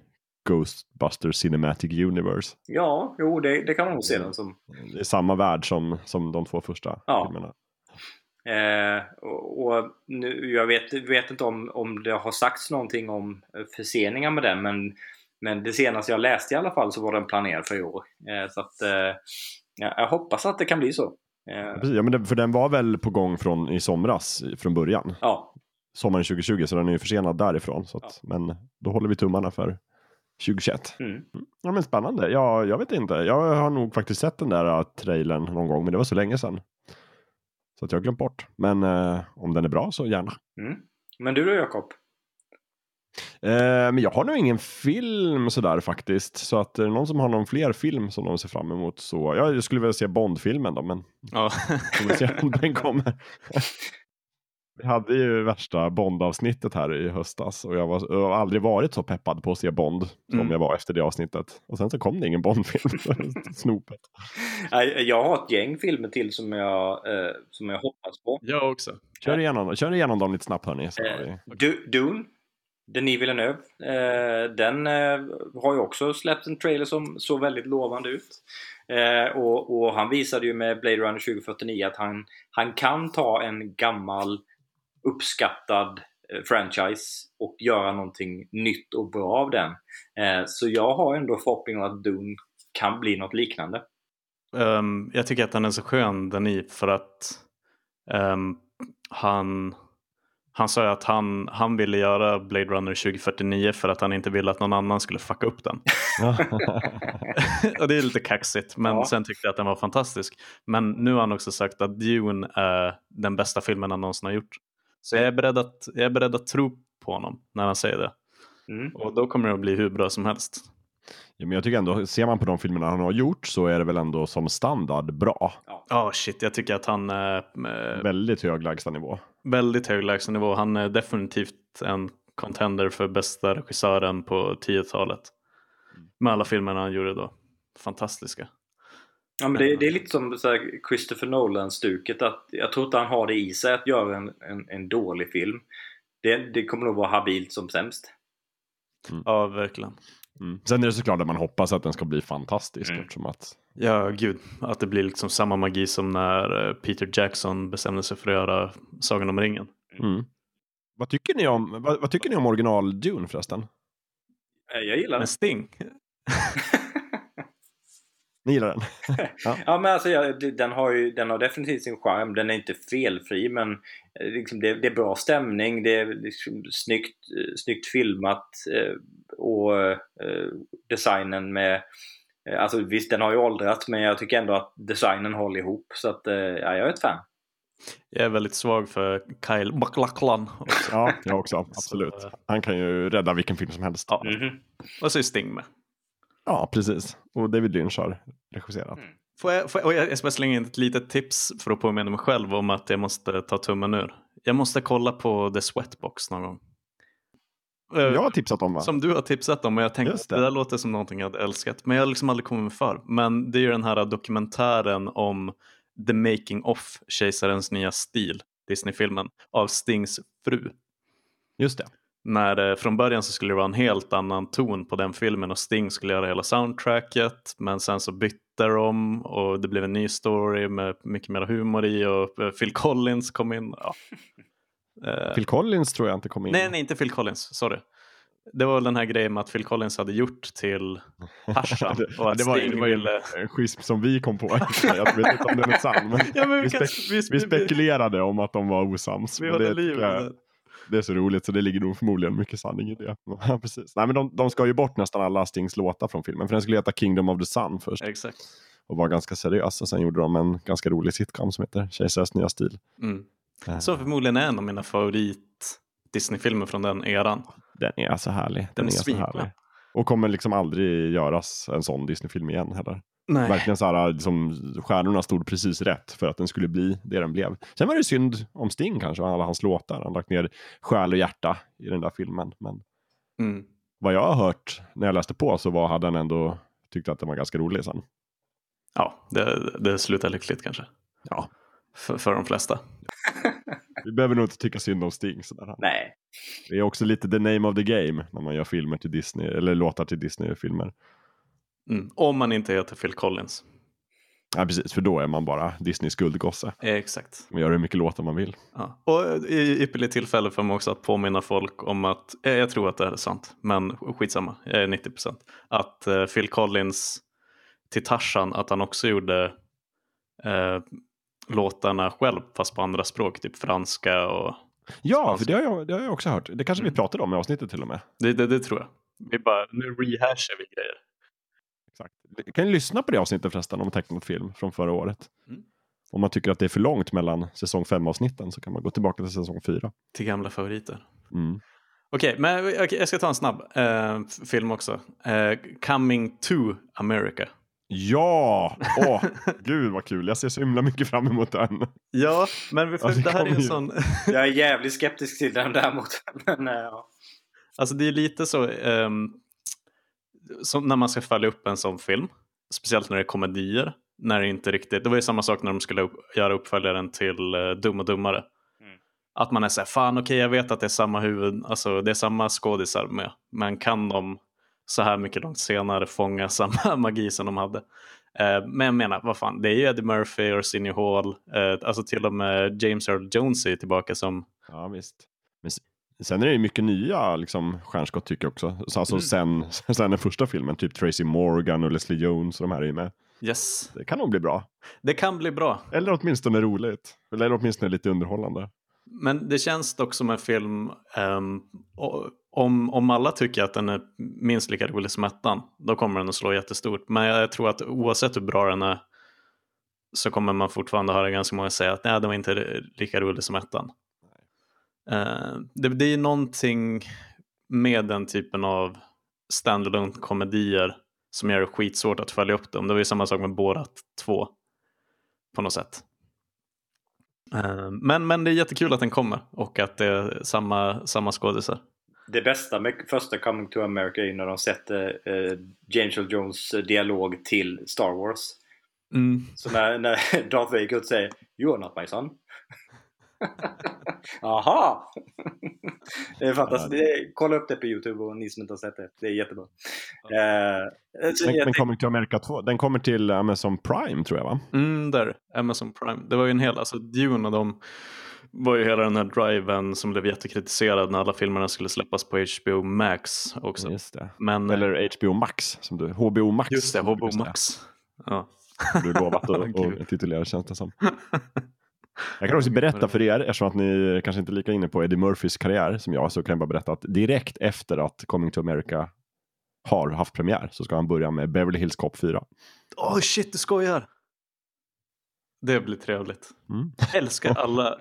Ghostbusters Cinematic Universe. Ja, jo det, det kan man nog se den som. Det är samma värld som, som de två första ja. filmerna. Eh, och, och nu, jag vet, vet inte om, om det har sagts någonting om förseningar med den men, men det senaste jag läste i alla fall så var den planerad för i år. Eh, så att, eh, jag hoppas att det kan bli så. Ja, men för den var väl på gång från i somras från början? Ja. sommaren 2020 så den är ju försenad därifrån. Så att, Men då håller vi tummarna för 2021. Mm. Ja men spännande. Ja, jag vet inte. Jag har nog faktiskt sett den där uh, trailern någon gång men det var så länge sedan. Så att jag har glömt bort. Men eh, om den är bra så gärna. Mm. Men du då Jakob? Eh, men jag har nog ingen film sådär faktiskt. Så att är det någon som har någon fler film som de ser fram emot så. Ja, jag skulle vilja se Bond-filmen då men Ja. får vi se om den kommer. (laughs) Vi hade ju värsta Bond-avsnittet här i höstas och jag, var, jag har aldrig varit så peppad på att se Bond som Mm. jag var efter det avsnittet. Och sen så kom det ingen Bond-film. (laughs) Snopet. Nej, Jag har ett gäng filmer till som jag, eh, som jag hoppas på. jag också. Kör igenom, kör igenom dem lite snabbt hörni. Eh, vi... Du, Dune, Denis Villeneuve, eh, den eh, har ju också släppt en trailer som såg väldigt lovande ut. Eh, och, och han visade ju med Blade Runner 2049 att han, han kan ta en gammal uppskattad eh, franchise och göra någonting nytt och bra av den. Eh, så jag har ändå förhoppning om att Dune kan bli något liknande. Ehm, jag tycker att den är så skön, den i, för att ehm, han, han sa ju att han, han ville göra Blade Runner 2049 för att han inte ville att någon annan skulle fucka upp den. (laughs) och det är lite kaxigt, men Ja. sen tyckte jag att den var fantastisk. Men nu har han också sagt att Dune är den bästa filmen han någonsin har gjort. Så jag är beredd att, jag är beredd att tro på honom när han säger det. Mm. Och då kommer det att bli hur bra som helst. ja, men jag tycker ändå, ser man på de filmerna han har gjort så är det väl ändå som standard bra. Ja, shit, jag tycker att han är eh, Väldigt hög lägstanivå. väldigt hög lägstanivå. Han är definitivt en contender för bästa regissören på 10-talet. Med alla filmerna han gjorde då. Fantastiska. Ja, men det, det är lite som så här Christopher Nolan-stuket. att Jag tror inte han har det i sig att göra en, en, en dålig film. Det, det kommer nog vara habilt som sämst. Ja, verkligen. Mm. Sen är det såklart att man hoppas att den ska bli fantastisk Mm. eftersom att Ja, gud. Att det blir liksom samma magi som när eh, Peter Jackson bestämde sig för att göra Sagan om ringen. Mm. Vad tycker ni om, vad, vad tycker ni om original Dune förresten? Eh, Jag gillar den. Men Sting. (laughs) Ni gillar den? (laughs) Ja men alltså ja, det- den, har ju, den har definitivt sin charm. Den är inte felfri men eh, liksom, det, det är bra stämning. Det är liksom snyggt, eh, snyggt filmat eh, och eh, designen med eh, Alltså visst den har ju åldrats men jag tycker ändå att designen håller ihop. Så att eh, ja, jag är ett fan. Jag är väldigt svag för Kyle MacLachlan. Ja, jag också. Absolut. Han kan ju rädda vilken film som helst. Ja. Mhm. Och så är Sting med. Ja, precis. Och David Lynch har regisserat. Mm. Får jag, får jag, och jag jag ska bara slänga in ett litet tips för att påminna mig själv om att jag måste ta tummen ur. Jag måste kolla på The Sweatbox någon gång. Eh, Jag har tipsat om va? Som du har tipsat om och jag tänkte att det. det där låter som någonting jag hade älskat. Men jag har liksom aldrig kommit för. Men det är ju den här dokumentären om The Making of Kejsarens nya stil, Disney-filmen, av Stings fru. Just det. När eh, från början så skulle det vara en helt annan ton på den filmen och Sting skulle göra hela soundtracket. Men sen så bytte de och det blev en ny story med mycket mer humor i och eh, Phil Collins kom in. Ja. (laughs) Phil Collins tror jag inte kom in. Nej, nej, inte Phil Collins. Sorry. Det var väl den här grejen med att Phil Collins hade gjort till Tarzan. det, (laughs) och att det, var, Sting ville... en schism som vi kom på. jag vet inte om den är sann. Men Ja, men vi, vi, kan, spek- vi, vi spekulerade om att de var osams. vi håller liv det. Det är så roligt så det ligger nog förmodligen mycket sanning i det. (laughs) Ja, precis. Nej, men de, de ska ju bort nästan alla Stings låtar från filmen. För den skulle heta Kingdom of the Sun först. Exakt. Och var ganska seriös. Och sen gjorde de en ganska rolig sitcom som heter Kejsarens nya stil. Mm. Eh, Som förmodligen är en av mina favorit Disney-filmer från den eran. Den är så härlig. Den, Den är är så härlig. Och kommer liksom aldrig göras en sån Disney-film igen heller. Nej. Verkligen så här, liksom, stjärnorna stod precis rätt för att den skulle bli det den blev. Sen var det synd om Sting kanske, alla hans låtar. Han lagt ner själ och hjärta i den där filmen. Men Mm. vad jag har hört när jag läste på så var, hade han ändå tyckt att den var ganska rolig sen. Ja, det, det slutar lyckligt kanske. Ja. För, för de flesta. (laughs) Vi behöver nog inte tycka synd om Sting. Sådär. Nej. Det är också lite the name of the game när man gör filmer till Disney, eller låtar till Disney-filmer. Mm. Om man inte heter Phil Collins. Ja, precis, för då är man bara Disneys guldgosse. Eh, Exakt. Man gör hur mycket låtar man vill. Ja. Och i ypperligt tillfälle för mig också att påminna folk om att, eh, jag tror att det här är sant, men skitsamma, jag är 90 procent. Att eh, Phil Collins till Tarzan, att han också gjorde eh, låtarna själv fast på andra språk, typ franska och Ja, för det har, jag, det har jag också hört. Det kanske vi Mm. pratade om i avsnittet till och med. Det, det, det tror jag. Vi bara, nu rehashar vi grejer. Kan ju lyssna på det avsnittet förresten om tecknad film från förra året. Mm. Om man tycker att det är för långt mellan säsong 5-avsnitten så kan man gå tillbaka till säsong 4. Till gamla favoriter. Mm. Okej, men okej, jag ska ta en snabb eh, film också. Eh, Coming to America. Ja! Åh, (laughs) gud vad kul. Jag ser så himla mycket fram emot den. Ja, men vi, för Alltså, det här är en sån... (laughs) Jag är jävligt skeptisk till den däremot. (laughs) Men, eh, ja. Alltså det är lite så ehm, som när man ska följa upp en sån film. Speciellt när det är komedier. När det inte riktigt, det var ju samma sak när de skulle upp, göra uppföljaren till uh, Dum och Dummare. Mm. Att man är såhär, fan okej jag vet att det är samma huvud, alltså det är samma skådisar med. Men kan de så här mycket långt senare fånga (laughs) samma magi som de hade? Eh, men jag menar, vad fan, det är ju Eddie Murphy, Arsenio Hall, eh, alltså till och med James Earl Jones är tillbaka som Ja, visst. Men sen är det ju mycket nya liksom, stjärnskott tycker jag också. Så Alltså sen, (laughs) sen den första filmen, typ Tracy Morgan och Leslie Jones och de här är ju med. yes, Det kan nog bli bra. det kan bli bra. Eller åtminstone roligt. Eller åtminstone lite underhållande. Men det känns dock som en film, o- om, om alla tycker att den är minst lika rolig som ettan, då kommer den att slå jättestort. Men jag, jag tror att oavsett hur bra den är så kommer man fortfarande höra ganska många säga att nej, den var inte lika rolig som ettan. Eh, det, det är någonting med den typen av standalone komedier som gör det skitsvårt att följa upp dem. Det var ju samma sak med Borat 2 på något sätt. Eh, Men, men det är jättekul att den kommer och att det är samma, samma skådisar. Det bästa med första Coming to America är ju när de sätter eh, James Earl Jones dialog till Star Wars. Mm. Så när, när (laughs) Darth Vader säger You are not my son. (laughs) Aha! det är fantastiskt. Det är- Kolla upp det på Youtube och ni som inte har sett det. Det är jättebra. Eh, så Den, jag den kommer till Amerika 2. Den kommer till Amazon Prime tror jag va? Mm, där, Amazon Prime. Det var ju en hel, alltså Dune och de var ju hela den här driven som blev jättekritiserad när alla filmerna skulle släppas på HBO Max också. Just det. Men, Eller HBO Max. Som du, HBO Max. just det, HBO. Max. Ja. Du lovat att, (laughs) att titulera känns det som. (laughs) Jag kan också berätta för er, eftersom att ni kanske inte är lika inne på Eddie Murphys karriär som jag, så kan jag bara berätta att direkt efter att Coming to America har haft premiär så ska han börja med Beverly Hills Cop 4. Åh oh, shit, du skojar! Det blir trevligt. Mm. Älskar alla,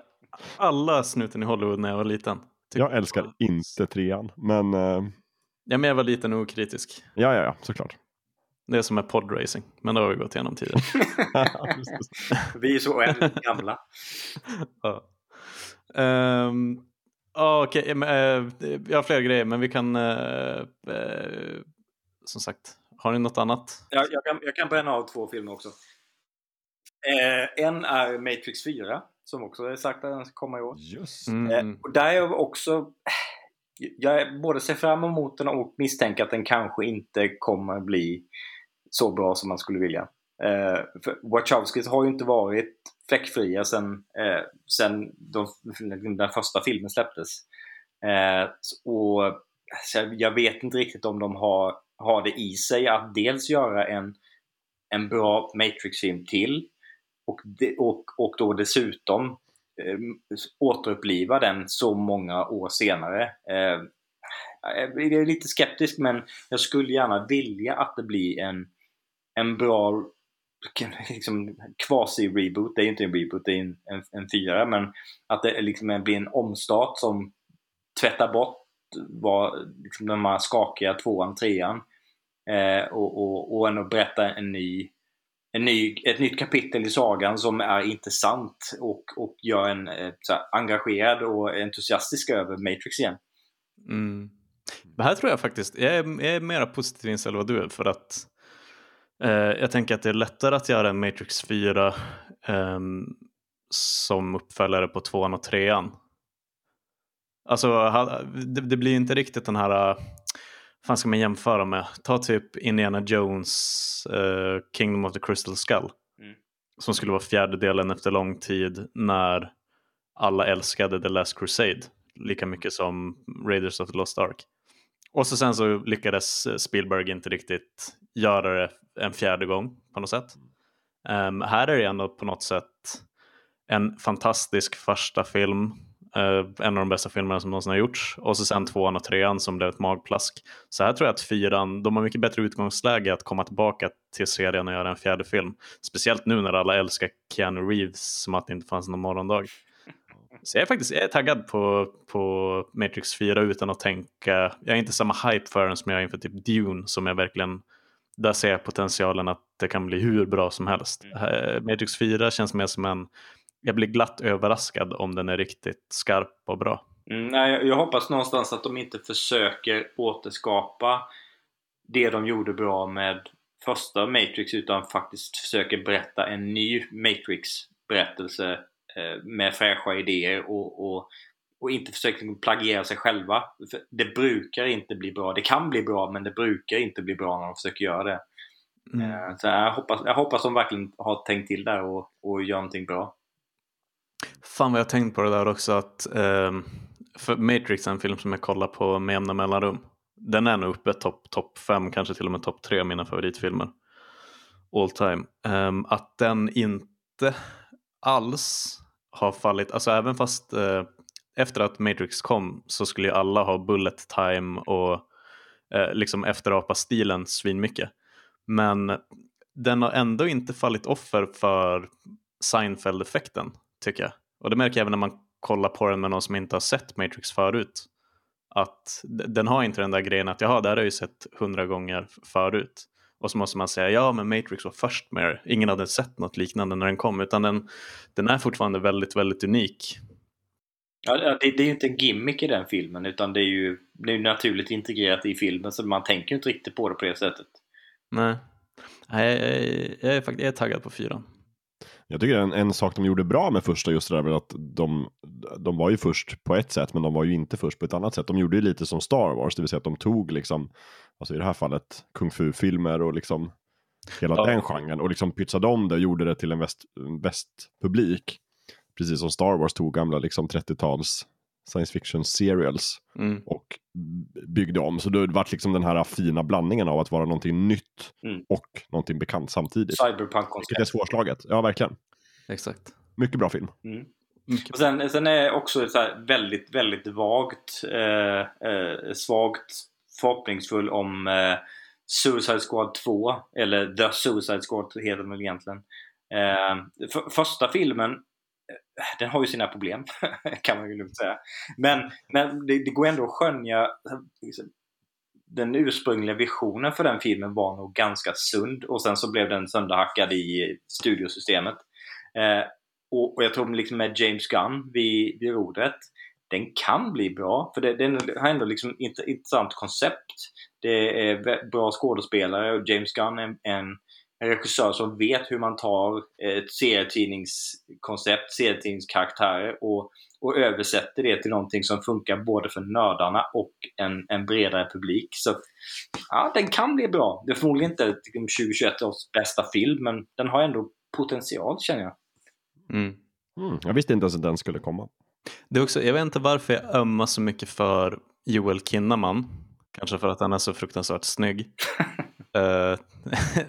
alla snuten i Hollywood när jag var liten. Tyckte Jag älskar inte trean, men eh, Ja, men jag var liten och okritisk. ja, ja, ja, såklart. Det är som med podracing, men det har vi gått igenom tidigare. (laughs) Vi är så oändligt gamla. (laughs) ja. Ja, Okej, men, eh, jag har fler grejer, men vi kan... eh, eh, som sagt, har ni något annat? Jag, jag, kan, jag kan bränna av två filmer också. Eh, en är Matrix 4 som också är sagt att den ska komma i år. Just Mm. Och där är jag också... Jag både ser fram emot den och misstänker att den kanske inte kommer bli så bra som man skulle vilja. Eh, för Wachowskis har ju inte varit fläckfria sen, eh, sen de, den första filmen släpptes. Eh, och så jag, jag vet inte riktigt om de har, har det i sig att dels göra en, en bra Matrix-film till och, de, och, och då dessutom eh, återuppliva den så många år senare. Eh, jag är lite skeptisk men jag skulle gärna vilja att det blir en, en bra liksom, quasi-reboot. Det är ju inte en reboot, det är en, en, en fyra. Men att det liksom blir en omstart som tvättar bort vad, liksom, de här skakiga tvåan, trean. Eh, och, och, och ändå berätta en ny en ny, ett nytt kapitel i sagan som är intressant och, och gör en eh, så här, engagerad och entusiastisk över Matrix igen. Mm. Det här tror jag faktiskt, jag är, jag är mera positiv inställd vad du är för att eh, jag tänker att det är lättare att göra en Matrix 4 ehm, som uppföljare på tvåan och trean. Alltså ha- det, det blir inte riktigt den här, vad ska man jämföra med? Ta typ Indiana Jones eh, Kingdom of the Crystal Skull. Mm. Som skulle vara fjärde delen efter lång tid när alla älskade The Last Crusade lika mycket som Raiders of the Lost Ark. Och så sen så lyckades Spielberg inte riktigt göra det en fjärde gång på något sätt. Ehm, här är det ändå på något sätt en fantastisk första film Eh, en av de bästa filmerna som någonsin har gjorts. Och så sen tvåan och trean som blev ett magplask. Så här tror jag att fyran, de har mycket bättre utgångsläge att komma tillbaka till serien och göra en fjärde film. Speciellt nu när alla älskar Keanu Reeves som att det inte fanns någon morgondag. Så jag är faktiskt jag är taggad på, på Matrix 4 utan att tänka. Jag är inte samma hype för den som jag är inför typ Dune som jag verkligen där ser jag potentialen att det kan bli hur bra som helst. Mm. Matrix 4 känns mer som en, jag blir glatt överraskad om den är riktigt skarp och bra. Mm, nej, jag hoppas någonstans att de inte försöker återskapa det de gjorde bra med första Matrix utan faktiskt försöker berätta en ny Matrix-berättelse eh, med fräscha idéer och, och, och inte försöker plagiera sig själva. För det brukar inte bli bra. Det kan bli bra men det brukar inte bli bra när de försöker göra det. Mm. Eh, så jag hoppas, jag hoppas de verkligen har tänkt till där och, och gör någonting bra. Fan vad jag har tänkt på det där också att eh, för Matrix är en film som jag kollar på med jämna mellanrum. Den är nog uppe topp top 5, kanske till och med topp 3 av mina favoritfilmer. All time. Eh, att den inte alls har fallit, alltså även fast eh, efter att Matrix kom så skulle ju alla ha bullet time och eh, liksom efterapa stilen svinmycket. Men den har ändå inte fallit offer för Seinfeld-effekten tycker jag. Och det märker jag även när man kollar på den med någon som inte har sett Matrix förut. Att den har inte den där grejen att jaha, det här har jag ju sett hundra gånger förut. Och så måste man säga ja, men Matrix var först med det. Ingen hade sett något liknande när den kom, utan den, den är fortfarande väldigt, väldigt unik. Ja, det, det är ju inte en gimmick i den filmen, utan det är ju det är naturligt integrerat i filmen, så man tänker ju inte riktigt på det på det sättet. Nej, jag, jag, jag, är, jag är taggad på fyran. Jag tycker en, en sak de gjorde bra med första just det där med att de, de var ju först på ett sätt men de var ju inte först på ett annat sätt. De gjorde ju lite som Star Wars, det vill säga att de tog liksom, alltså i det här fallet, kung fu-filmer och liksom hela ja. den genren och liksom pytsade om det och gjorde det till en väst, västpublik. Precis som Star Wars tog gamla liksom 30-tals science fiction serials mm. och byggde om. Så det vart liksom den här fina blandningen av att vara någonting nytt mm. och någonting bekant samtidigt. Cyberpunk-koncept. Vilket är svårslaget. Ja, verkligen. Exakt. Mycket bra film. Mm. Och sen, sen är också så väldigt, väldigt vagt, eh, eh, svagt förhoppningsfull om eh, Suicide Squad 2, eller The Suicide Squad heter den väl egentligen. Eh, för, första filmen den har ju sina problem, (laughs) kan man ju lugnt säga. Men, men det, det, går ändå att skönja liksom, den ursprungliga visionen för den filmen var nog ganska sund och sen så blev den sönderhackad i studiosystemet. Eh, och, och, jag tror liksom med James Gunn vid, vid rodret, den kan bli bra. För det, den har ändå liksom ett intressant koncept. Det är bra skådespelare och James Gunn är en en regissör som vet hur man tar ett serietidningskoncept, serietidningskaraktärer och, och översätter det till någonting som funkar både för nördarna och en, en bredare publik. Så ja, den kan bli bra. Det är förmodligen inte 2021 års bästa film, men den har ändå potential känner jag. Mm. Mm, jag visste inte ens att den skulle komma. Det är också, jag vet inte varför jag ömmar så mycket för Joel Kinnaman. Kanske för att han är så fruktansvärt snygg. (laughs) Uh,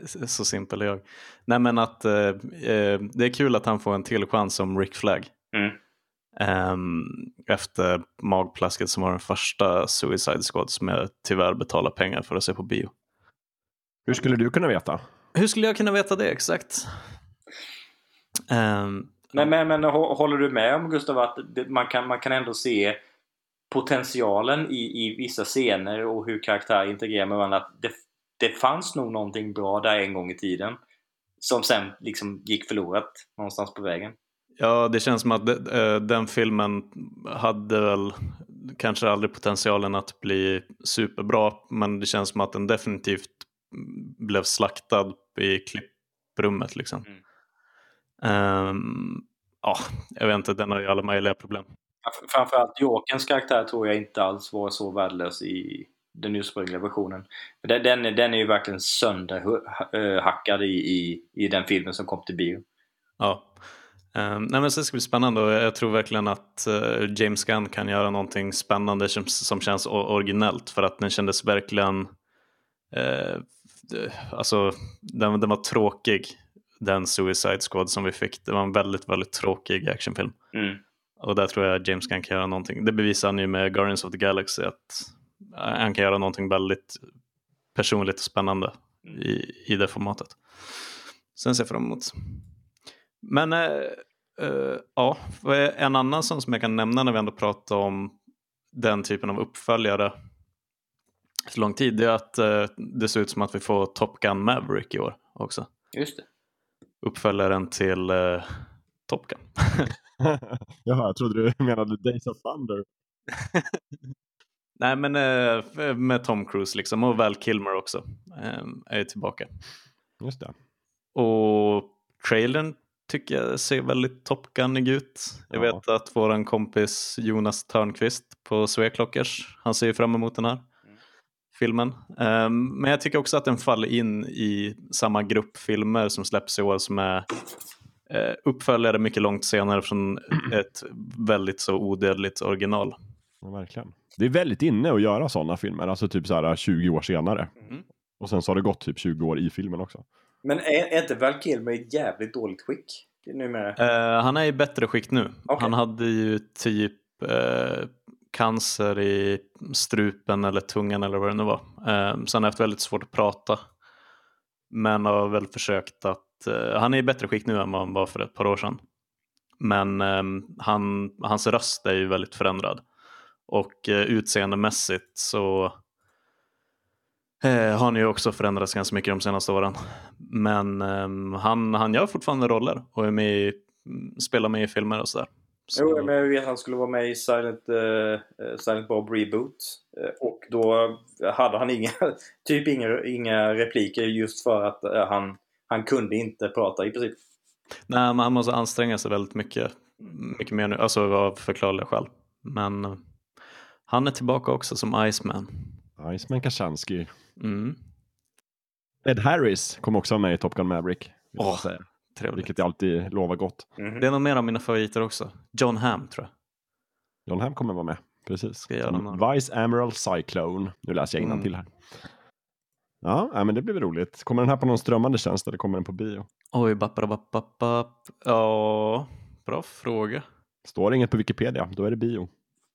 (laughs) så simpel är jag. Nej men att uh, uh, det är kul att han får en till chans som Rick Flag. Mm. Um, efter magplasket som var den första Suicide Squad som jag tyvärr betalar pengar för att se på bio. Hur skulle du kunna veta? Hur skulle jag kunna veta det exakt? Um, men, men, men håller du med om Gustav att man kan, man kan ändå se potentialen i, i vissa scener och hur karaktärer integrerar med varandra. Det, det fanns nog någonting bra där en gång i tiden som sen liksom gick förlorat någonstans på vägen. Ja, det känns som att de, den filmen hade väl kanske aldrig potentialen att bli superbra, men det känns som att den definitivt blev slaktad i klipprummet liksom. Mm. Um, ja, jag vet inte, den har ju alla möjliga problem. Framförallt Jokerns karaktär tror jag inte alls var så värdelös i den ursprungliga versionen. Den, den är ju verkligen sönderhackad i, i, i den filmen som kom till bio. Ja. Um, nej men det ska bli spännande och jag tror verkligen att uh, James Gunn kan göra någonting spännande som, som känns originellt för att den kändes verkligen uh, alltså den, den var tråkig den Suicide Squad som vi fick. Det var en väldigt, väldigt tråkig actionfilm. Mm. Och där tror jag James Gunn kan göra någonting. Det bevisar han ju med Guardians of the Galaxy att han kan göra någonting väldigt personligt och spännande i, i det formatet. Sen ser jag fram emot. Men äh, äh, ja, en annan sån som jag kan nämna när vi ändå pratar om den typen av uppföljare så lång tid, det är att äh, det ser ut som att vi får Top Gun Maverick i år också. Just det. Uppföljaren till Top Gun. (laughs) (laughs) Jaha, jag trodde du menade Days of Thunder. (laughs) Nej, men eh, med Tom Cruise liksom och Val Kilmer också eh, är ju tillbaka. Just det. Och trailern tycker jag ser väldigt Top Gunig ut. Jag Ja. vet att våran kompis Jonas Törnqvist på Sveklockers, han ser ju fram emot den här filmen. Ehm, men jag tycker också att den faller in i samma grupp filmer som släpps i år som är eh, uppföljare mycket långt senare från ett väldigt så odödligt original. Ja, verkligen. Det är väldigt inne att göra sådana filmer, alltså typ så här 20 år senare. Mm. Och sen så har det gått typ 20 år i filmen också. Men är, är inte Val Kilmer i jävligt dåligt skick numera? Eh, han är i bättre skick nu. Okej. Han hade ju typ eh, cancer i strupen eller tungan eller vad det nu var. Eh, så han har haft väldigt svårt att prata. Men har väl försökt att, eh, han är i bättre skick nu än vad han var för ett par år sedan. Men eh, han, hans röst är ju väldigt förändrad. Och eh, utseendemässigt så eh, har han ju också förändrats ganska mycket de senaste åren. Men ehm, han, han gör fortfarande roller och är med i, mm, spelar med i filmer och sådär. Så, Jo, men jag vet att han skulle vara med i Silent, eh, Silent Bob Reboot. Eh, och då hade han inga, (laughs) typ inga, inga repliker just för att eh, han, han kunde inte prata i princip. Nej, men han måste anstränga sig väldigt mycket, mycket mer nu, alltså av förklarliga skäl. Men han är tillbaka också som Iceman. Iceman Kaczanski. Mm, Ed Harris kom också med i Top Gun Maverick. Åh, säga. trevligt. Vilket jag alltid lovar gott. Mhm. Det är nog mer av mina favoriter också. John Hamm tror jag. John Hamm kommer vara med. Precis. Vice Emerald Cyclone. Nu läser jag Mm. till här. Ja, men det blir väl roligt. Kommer den här på någon strömmande tjänst eller kommer den på bio? Oj, bapp, Ja, bra fråga. Står det inget på Wikipedia, då är det bio.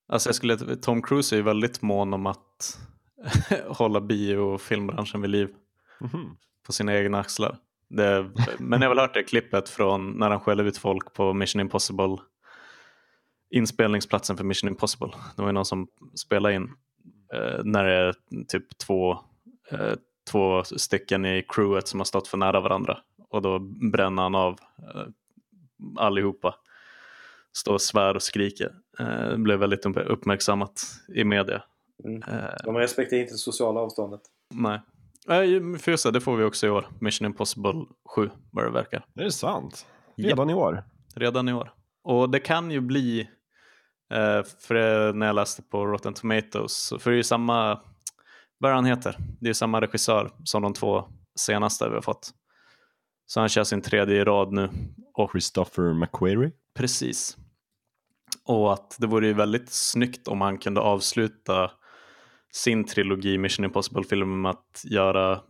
Alltså jag skulle, Tom Cruise är ju väldigt mån om att (laughs) hålla bio och filmbranschen vid liv Mhm. på sina egna axlar. Det, men jag har väl hört det klippet från när han skäller ut folk på Mission Impossible inspelningsplatsen för Mission Impossible. Det var ju någon som spelade in eh, när det är typ två, eh, två stycken i crewet som har stått för nära varandra och då bränner han av eh, allihopa. Står och svär och skriker. Eh, det blev väldigt upp- uppmärksammat i media. Mm. Eh, De respekterar inte det sociala avståndet. Nej. Nej, för just det, det får vi också i år. Mission Impossible 7, vad det verkar. Det är sant. Redan i år. Redan i år. Och det kan ju bli, eh, för när jag läste på Rotten Tomatoes, för det är ju samma, vad han heter? Det är ju samma regissör som de två senaste vi har fått. Så han kör sin tredje i rad nu. Och Christopher McQuarrie. Precis. Och att det vore ju väldigt snyggt om han kunde avsluta sin trilogi Mission Impossible-film med att göra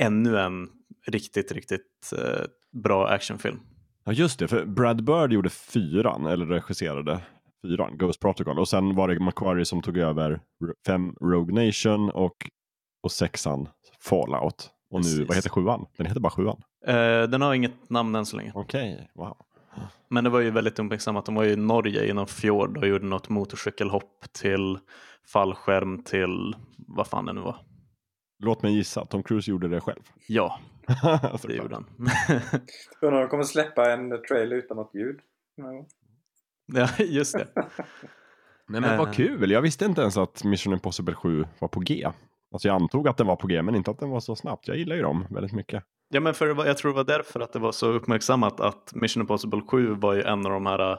ännu en riktigt, riktigt eh, bra actionfilm. Ja just det, för Brad Bird gjorde fyran, eller regisserade fyran, Ghost Protocol. Och sen var det McQuarrie som tog över fem Rogue Nation och, och sexan Fallout. Och nu, Precis. vad heter sjuan? Den heter bara sjuan. Eh, den har inget namn än så länge. Okej, wow. Men det var ju väldigt uppmärksammat. De var ju i Norge i någon fjord och gjorde något motorcykelhopp till fallskärm till vad fan det nu var. Låt mig gissa, Tom Cruise gjorde det själv. Ja, (laughs) det gjorde han. Undrar om de kommer släppa en trailer utan något ljud? Ja. ja, just det. (laughs) Nej men vad Eh. kul, jag visste inte ens att Mission Impossible 7 var på G. Alltså jag antog att den var på G, men inte att den var så snabbt. Jag gillar ju dem väldigt mycket. Ja, men för det var, jag tror det var därför att det var så uppmärksammat att Mission Impossible 7 var ju en av de här äh,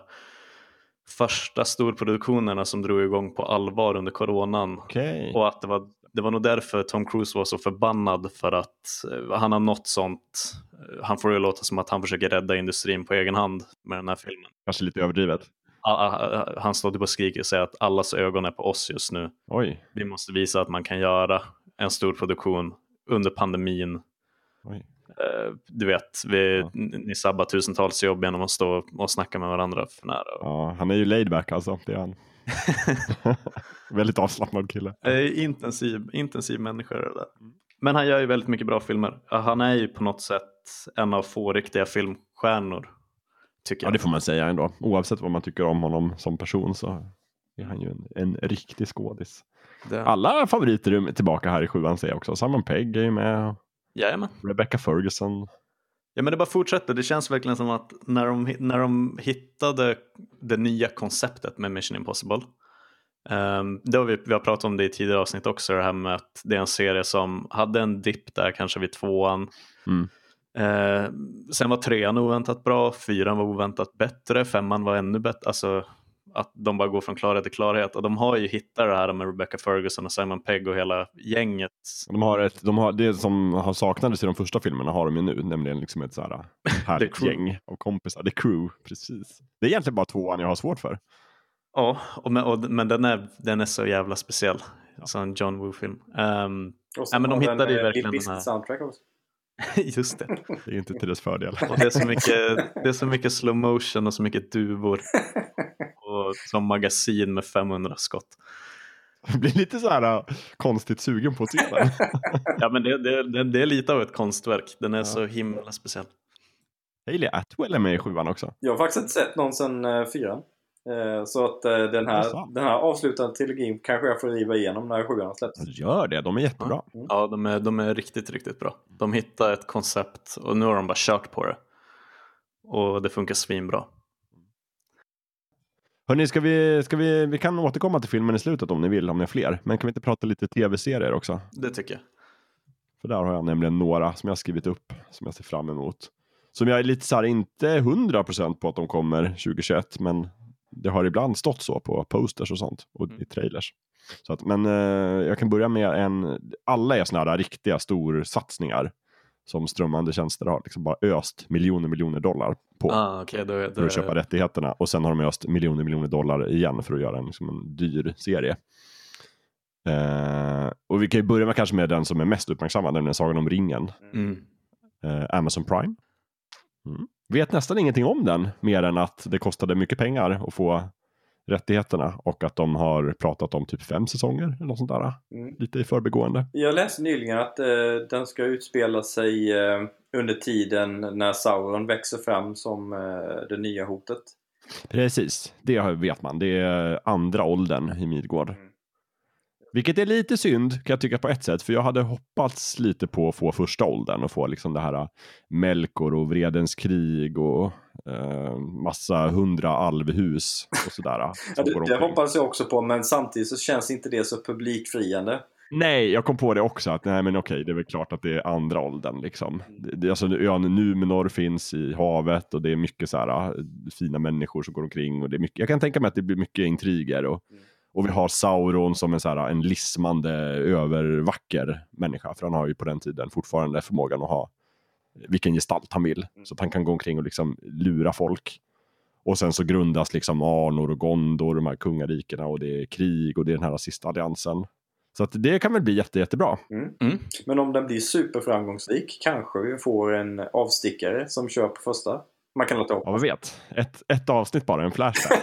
första storproduktionerna som drog igång på allvar under coronan. Okej. Och att det var, det var nog därför Tom Cruise var så förbannad för att eh, han har nått sånt. eh, Han får det låta som att han försöker rädda industrin på egen hand med den här filmen. Kanske lite överdrivet. Han står typ och skriker och säger att allas ögon är på oss just nu. Oj, Vi måste visa att man kan göra en stor produktion under pandemin oj. Eh, du vet, vi, Ja. ni sabbar tusentals jobb genom att stå och snacka med varandra för nära. Ja, han är ju laid back alltså, det är han. (laughs) Väldigt avslappnad kille. Eh, intensiv, intensiv människa det där. Men han gör ju väldigt mycket bra filmer. Ja, Han är ju på något sätt en av få riktiga filmstjärnor. Tycker Ja, jag. det får man säga ändå. Oavsett vad man tycker om honom som person så är han ju en, en riktig skådis. Det, Alla favoriter är tillbaka här i sjuan säger jag också. Simon Pegg är ju med, Jajamän. Rebecca Ferguson. Ja men det bara fortsätter. Det känns verkligen som att när de, när de hittade det nya konceptet med Mission Impossible. Um, det har vi, vi har pratat om det i tidigare avsnitt också. Det här med att det är en serie som hade en dipp där kanske vid tvåan. Mm. Eh, sen var trean oväntat bra, fyran var oväntat bättre, femman var ännu bättre. Alltså att de bara går från klarhet till klarhet. Och de har ju hittat det här med Rebecca Ferguson och Simon Pegg och hela gänget. De har ett, de har, det som har saknades i de första filmerna har de ju nu, nämligen liksom ett så här (laughs) härligt gäng av kompisar. The Crew, precis. Det är egentligen bara tvåan jag har svårt för. Ja, och, men, och, men den, är, den är så jävla speciell. Alltså en John Woo-film. Och så Ja, men de hittade ju eh, verkligen den här- soundtrack också. (laughs) just det. Det är inte till dess fördel. Och det är så mycket, det är så mycket slow motion och så mycket duvor. (laughs) Och som magasin med 500 skott. Jag blir lite så här äh, konstigt sugen på att se den. (laughs) Ja men det, det, det, det är lite av ett konstverk. Den är Ja. så himla speciell. Hailey Atwell är med i sjuan också. Jag har faktiskt inte sett någon sedan uh, fyran. Eh, så att eh, den, här, den här avslutande trilogin kanske jag får riva igenom när sjuan har släppts. Gör det, de är jättebra. Ja, de är, de är riktigt, riktigt bra. De hittar ett koncept och nu har de bara kört på det. Och det funkar svinbra. Hörni, ska vi, ska vi, vi kan återkomma till filmen i slutet om ni vill, om ni har fler. Men kan vi inte prata lite tv-serier också? Det tycker jag. För där har jag nämligen några som jag har skrivit upp, som jag ser fram emot. Som jag är lite så här, inte 100% på att de kommer 2021, men det har ibland stått så på posters och sånt och i trailers. Så att, men eh, jag kan börja med en, alla är sådana här riktiga storsatsningar som strömmande tjänster har liksom bara öst miljoner miljoner dollar på Ah, okay, då, då, för att köpa rättigheterna och sen har de öst miljoner miljoner dollar igen för att göra en, liksom en dyr serie. Eh, och vi kan ju börja med kanske med den som är mest uppmärksammad, nämligen Sagan om ringen. Mm. Eh, Amazon Prime. Mm. Vet nästan ingenting om den, mer än att det kostade mycket pengar att få rättigheterna och att de har pratat om typ fem säsonger eller något sånt där. Mm. Lite i förbigående. Jag läste nyligen att eh, den ska utspela sig eh, under tiden när Sauron växer fram som eh, det nya hotet. Precis, det vet man. Det är andra åldern i Midgård. Mm. Vilket är lite synd kan jag tycka på ett sätt, för jag hade hoppats lite på att få första åldern och få liksom det här äh, Melkor och Vredens krig och eh, massa hundra alvhus och sådär. Ja, som det, det hoppades jag också på men samtidigt så känns inte det så publikfriande. Nej, jag kom på det också att nej men okej, det är väl klart att det är andra åldern liksom. Det, alltså, ön Numenor finns i havet och det är mycket så här äh, fina människor som går omkring och det är mycket, jag kan tänka mig att det blir mycket intriger och, Mm. Och vi har Sauron som en så här en lismande övervacker människa för han har ju på den tiden fortfarande förmågan att ha vilken gestalt han vill Mm. så att han kan gå omkring och liksom lura folk. Och sen så grundas liksom Arnor och Gondor, de här kungarikena och det är krig och det är den här sista alliansen. Så att det kan väl bli jätte, jättebra. Mm. Men om den blir superframgångsrik kanske vi får en avstickare som kör på första. Man kan låta Ja, vad vet. Ett, ett avsnitt bara, en flashback.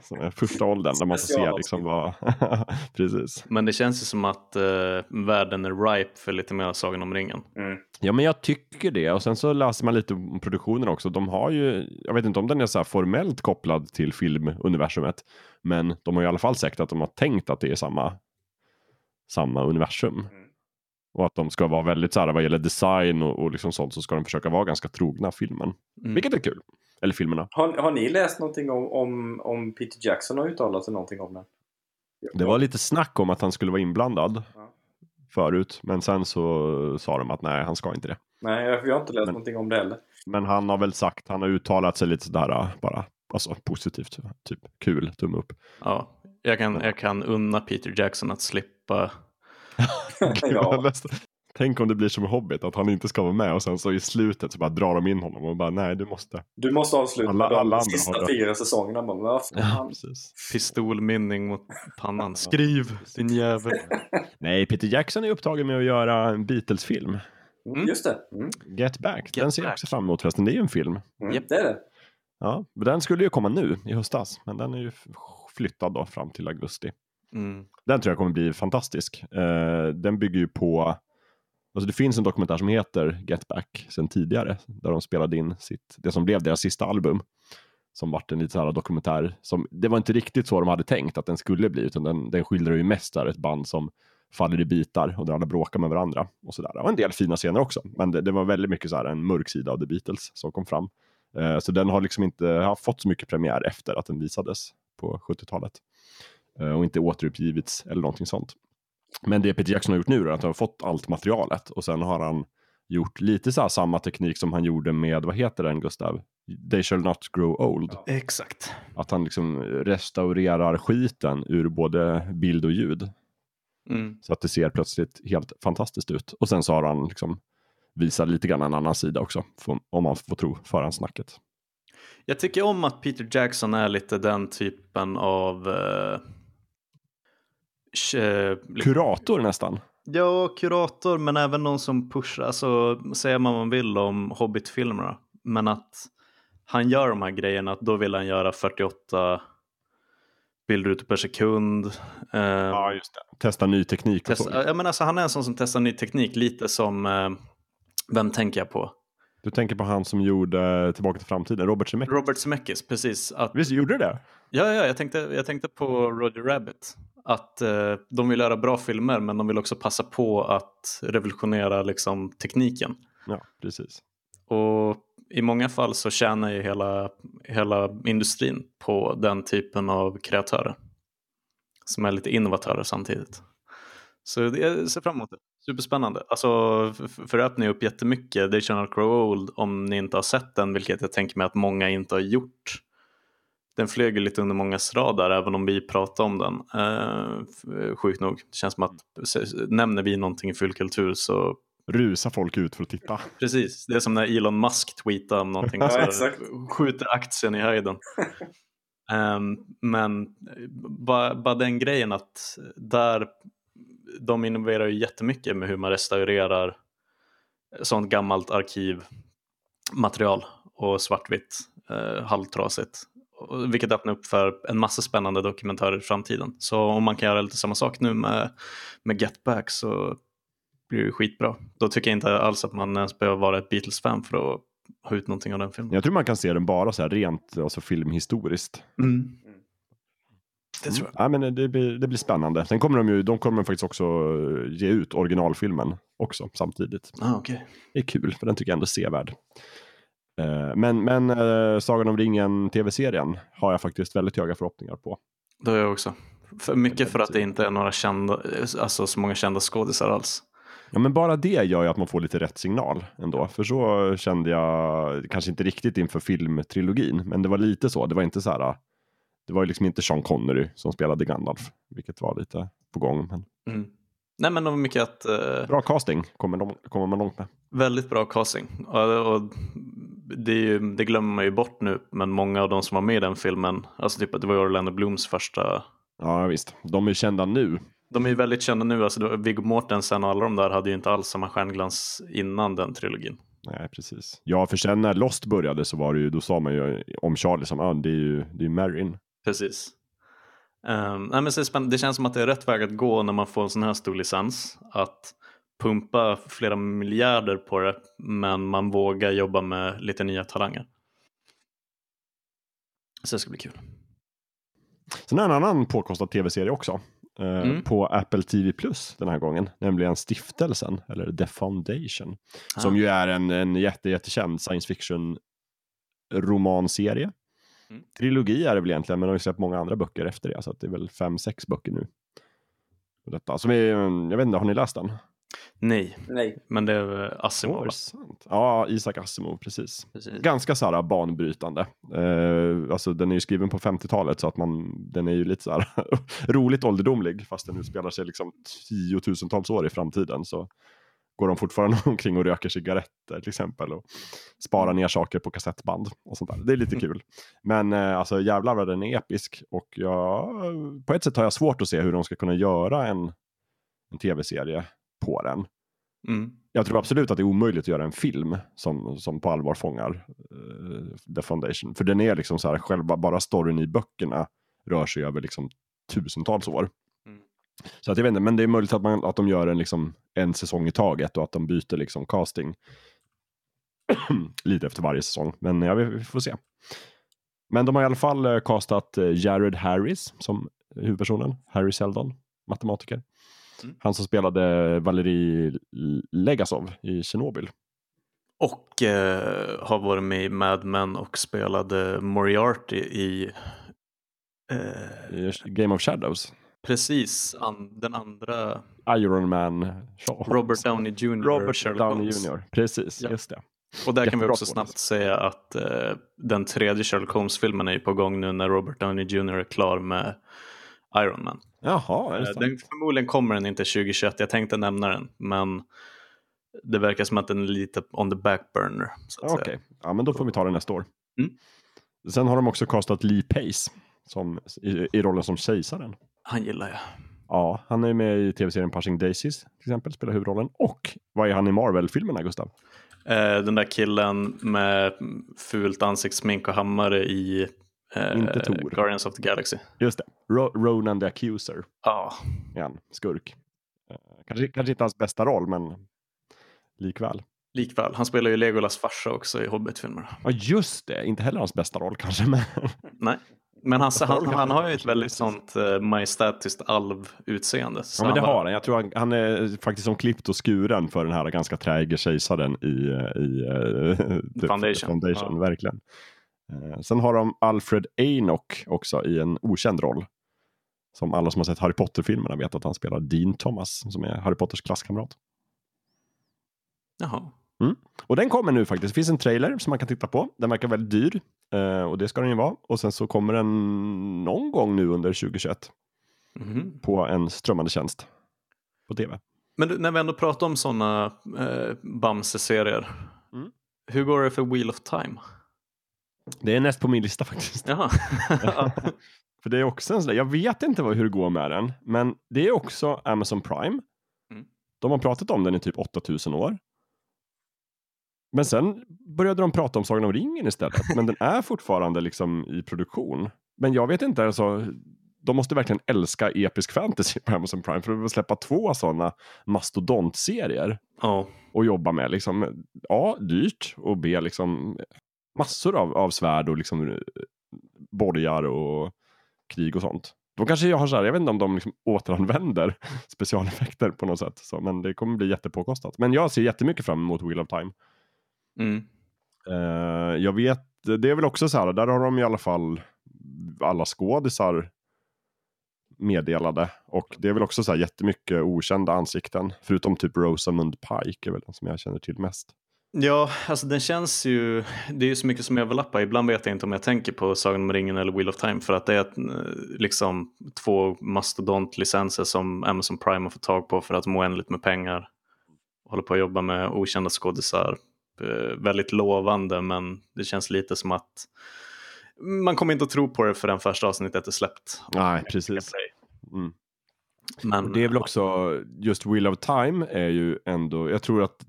(laughs) som är första åldern där man får se liksom vad... (laughs) Precis. Men det känns ju som att eh, världen är ripe för lite mer Sagan om ringen. Mm. Ja, men jag tycker det. Och sen så läser man lite om produktionen också. De har ju, jag vet inte om den är så här formellt kopplad till filmuniversumet. Men de har i alla fall sagt att de har tänkt att det är samma, samma universum. Mm. Och att de ska vara väldigt så här vad gäller design och, och liksom sånt så ska de försöka vara ganska trogna filmen. Mm. Vilket är kul. Eller filmerna. Har, har ni läst någonting om, om, om Peter Jackson har uttalat sig någonting om den? Det var lite snack om att han skulle vara inblandad Ja. förut. Men sen så sa de att nej, han ska inte det. Nej, jag, har inte läst Men- någonting om det heller. Men han har väl sagt, han har uttalat sig lite sådär bara, alltså positivt, typ kul, tumme upp. Ja, jag kan, jag kan unna Peter Jackson att slippa. (laughs) ja. Tänk om det blir som i Hobbit, att han inte ska vara med och sen så i slutet så bara drar de in honom och bara nej, du måste. Du måste avsluta Alla- de alla andra sista fyra säsongerna. Fan? Precis. Pistolmynning mot pannan. (laughs) Skriv din jävel. (laughs) Nej, Peter Jackson är upptagen med att göra en Beatles-film. Mm. Just det. Mm. Get Back, Get den ser jag också fram emot förresten. Det är ju en film. Mm. Japp. Det är det. Ja, men den skulle ju komma nu i höstas, men den är ju flyttad då fram till augusti. Mm. Den tror jag kommer bli fantastisk. Uh, den bygger ju på, alltså det finns en dokumentär som heter Get Back sen tidigare, där de spelade in sitt, det som blev deras sista album. Som vart en lite så här dokumentär, som, det var inte riktigt så de hade tänkt att den skulle bli, utan den, den skildrar ju mest där ett band som faller i bitar och där alla bråkar med varandra. Och så där. Det var en del fina scener också, men det, det var väldigt mycket så här en mörk sida av The Beatles som kom fram. Uh, så den har liksom inte har fått så mycket premiär efter att den visades på 70-talet. Eh, och inte återuppgivits eller någonting sånt. Men det Peter Jackson har gjort nu är att han har fått allt materialet och sen har han gjort lite så här samma teknik som han gjorde med, vad heter den Gustav? They shall not grow old. Ja. Exakt. Att han liksom restaurerar skiten ur både bild och ljud. Mm. Så att det ser plötsligt helt fantastiskt ut. Och sen så har han liksom visat lite grann en annan sida också, om man får tro förhandsnacket. Jag tycker om att Peter Jackson är lite den typen av... Eh, Kurator nästan. Ja, kurator, men även någon som pushar, alltså säger man vad man vill om Hobbit-filmerna, men att han gör de här grejerna, att då vill han göra 48 bilder ute per sekund. Eh, just det. Testa ny teknik testa, ja, men alltså, han är en sån som testar ny teknik, lite som, eh, vem tänker jag på? Du tänker på han som gjorde Tillbaka till framtiden, Robert Zemeckis. Robert Zemeckis, precis. Att, Visst gjorde du det? ja, ja, jag tänkte, jag tänkte på Roger Rabbit. Att eh, de vill göra bra filmer, men de vill också passa på att revolutionera liksom, tekniken. Ja, precis. Och i många fall så tjänar ju hela, hela industrin på den typen av kreatörer. Som är lite innovatörer samtidigt. Så det- jag ser fram emot det. Superspännande. Alltså, för det öppnar ju upp jättemycket. They shall not grow old om ni inte har sett den, vilket jag tänker mig att många inte har gjort. Den flög ju lite under mångas radar, även om vi pratade om den. Eh, sjukt nog. Det känns som att nämner vi någonting i fullkultur så Rusa folk ut för att titta. Precis, det är som när Elon Musk tweetar om någonting (laughs) Ja, exakt. skjuter aktien i höjden. (laughs) Ehm, men bara, bara den grejen att där de innoverar ju jättemycket med hur man restaurerar sånt gammalt arkivmaterial och svartvitt, eh, halvtrasigt. Vilket öppnar upp för en massa spännande dokumentärer i framtiden. Så om man kan göra lite samma sak nu med, med Get Back så blir det skitbra. Då tycker jag inte alls att man ens behöver vara ett Beatles-fan för att ha ut någonting av den filmen. Jag tror man kan se den bara så här rent alltså filmhistoriskt. Mm. Det tror jag. Ja, men det, blir, det blir spännande. Sen kommer de ju, de kommer faktiskt också ge ut originalfilmen också samtidigt. Ah, okay. Det är kul, för den tycker jag ändå är sevärd. Eh, Men, men eh, Sagan om ringen, tv-serien, har jag faktiskt väldigt höga förhoppningar på. Det har jag också. För mycket för att det inte är några kända, alltså så många kända skådisar alls. Ja, men bara det gör ju att man får lite rätt signal ändå. För så kände jag, kanske inte riktigt inför filmtrilogin, men det var lite så. Det var inte så här, det var ju liksom inte Sean Connery som spelade Gandalf, vilket var lite på gång. Men Mm. Nej men det var mycket att, eh, bra casting kommer, de, kommer man långt med. väldigt bra casting. Och, och det, ju, det glömmer man ju bort nu, men många av de som var med i den filmen, alltså typ, det var ju Orlando Blooms första Ja visst, de är kända nu. De är ju väldigt kända nu, alltså Viggo Mortensen och alla de där hade ju inte alls samma stjärnglans innan den trilogin. Nej, precis. Ja, för sen när Lost började så var det ju, då sa man ju om Charlie som, ah, det är ju, det är Marin. Precis. Um, nej, men så det, det känns som att det är rätt väg att gå när man får en sån här stor licens. Att pumpa flera miljarder på det, men man vågar jobba med lite nya talanger. Så det ska bli kul. Sen är en annan påkostad tv-serie också. Eh, Mm. På Apple TV Plus den här gången, nämligen Stiftelsen, eller The Foundation. Ah. Som ju är en, en jätte, jättekänd science fiction romanserie. Mm. Trilogi är det väl egentligen, men de har ju släppt många andra böcker efter det, så det är väl fem, sex böcker nu. Detta. Som är, jag vet inte, har ni läst den? Nej, Nej. men det är Asimov. Det sant? Ja, Isaac Asimov, precis. Precis. Ganska så här banbrytande. Eh, alltså den är ju skriven på 50-talet så att man, den är ju lite så här (laughs) roligt ålderdomlig fast den utspelar sig liksom tiotusentals år i framtiden så går de fortfarande (laughs) omkring och röker cigaretter till exempel och sparar ner saker på kassettband och sånt där. Det är lite (laughs) kul. Men eh, alltså jävlar vad den är episk och jag, på ett sätt har jag svårt att se hur de ska kunna göra en, en tv-serie på den. Mm. Jag tror absolut att det är omöjligt att göra en film som, som på allvar fångar uh, The Foundation. För den är liksom så här, själva bara storyn i böckerna rör sig över liksom tusentals år. Mm. Så att jag vet inte, men det är möjligt att, man, att de gör en, liksom, en säsong i taget och att de byter liksom casting (clears throat) lite efter varje säsong. Men ja, vi, får se. Men de har i alla fall uh, castat uh, Jared Harris som huvudpersonen, Harry Seldon, matematiker. Mm. Han som spelade Valerie Legasov i Tjernobyl. Och eh, har varit med i Mad Men och spelade Moriarty i... Eh, Game of Shadows. Precis, an, den andra... Iron Man. Robert Downey Jr. Robert Sherlock Downey Holmes. Jr. Precis, ja. just det. Och där kan vi också snabbt säga att eh, den tredje Sherlock Holmes-filmen är på gång nu när Robert Downey Jr. är klar med Iron Man. Jaha, är det eh, den, Förmodligen kommer den inte 2021, jag tänkte nämna den, men det verkar som att den är lite on the back burner. Okej, okay. ja men då får vi ta den nästa år. Mm. Sen har de också kastat Lee Pace som, i, i rollen som kejsaren. Han gillar jag. Ja, han är med i tv-serien Pushing Daisies till exempel, spelar huvudrollen. Och vad är han i Marvel-filmerna, Gustav? Eh, den där killen med fult ansiktssmink och hammare i Inte Tor. Guardians of the Galaxy. Just det, Ro Ronan the Accuser. Ja. Igen, skurk. Eh, kanske, kanske inte hans bästa roll, men likväl. Likväl, han spelar ju Legolas farsa också i Hobbit-filmerna. Ja, just det. Inte heller hans bästa roll kanske, men... Nej. Men han, han, han, har ju ett väldigt sånt uh, majestätiskt alv-utseende. Ja, men det har han. Jag tror han, han är faktiskt som klippt och skuren för den här ganska träige kejsaren i, i uh, (laughs) Foundation. Foundation ja. Verkligen. Uh, sen har de Alfred Enoch också i en okänd roll. Som alla som har sett Harry Potter-filmerna vet att han spelar Dean Thomas, som är Harry Potters klasskamrat. Jaha. Mm. Och den kommer nu faktiskt. Det finns en trailer som man kan titta på. Den verkar väldigt dyr. Uh, och det ska den ju vara. Och sen så kommer den någon gång nu under 2021. Mm. På en strömmande tjänst. På tv. Men när vi ändå pratar om sådana eh, Bamse-serier. Mm. Hur går det för Wheel of Time? Det är näst på min lista faktiskt. (laughs) För det är också en sån där, jag vet inte vad, hur det går med den. Men det är också Amazon Prime. Mm. De har pratat om den i typ 8000 år. Men sen började de prata om Sagan om ringen istället. Men den är fortfarande liksom i produktion. Men jag vet inte, alltså, de måste verkligen älska episk fantasy på Amazon Prime för att släppa två sådana mastodontserier. Ja. Och jobba med liksom, A. Dyrt och B. Liksom massor av, av svärd och liksom borgar och krig och sånt. De kanske har så här, jag vet inte om de liksom återanvänder (laughs) specialeffekter på något sätt. Så, men det kommer bli jättepåkostat. Men jag ser jättemycket fram emot Wheel of Time. Mm. Uh, jag vet, det är väl också så här, där har de i alla fall alla skådisar meddelade. Och det är väl också så här jättemycket okända ansikten. Förutom typ Rosamund Pike är väl den som jag känner till mest. Ja, alltså den känns ju, det är ju så mycket som överlappar. Ibland vet jag inte om jag tänker på Sagan om ringen eller Wheel of Time för att det är eh, liksom två mastodontlicenser som Amazon Prime har fått tag på för att må oändligt med pengar. Håller på att jobba med okända skådisar Eh, väldigt lovande men det känns lite som att man kommer inte att tro på det förrän första avsnittet är släppt. Nej, precis. Mm. Men, det är väl också, just Wheel of Time är ju ändå, jag tror att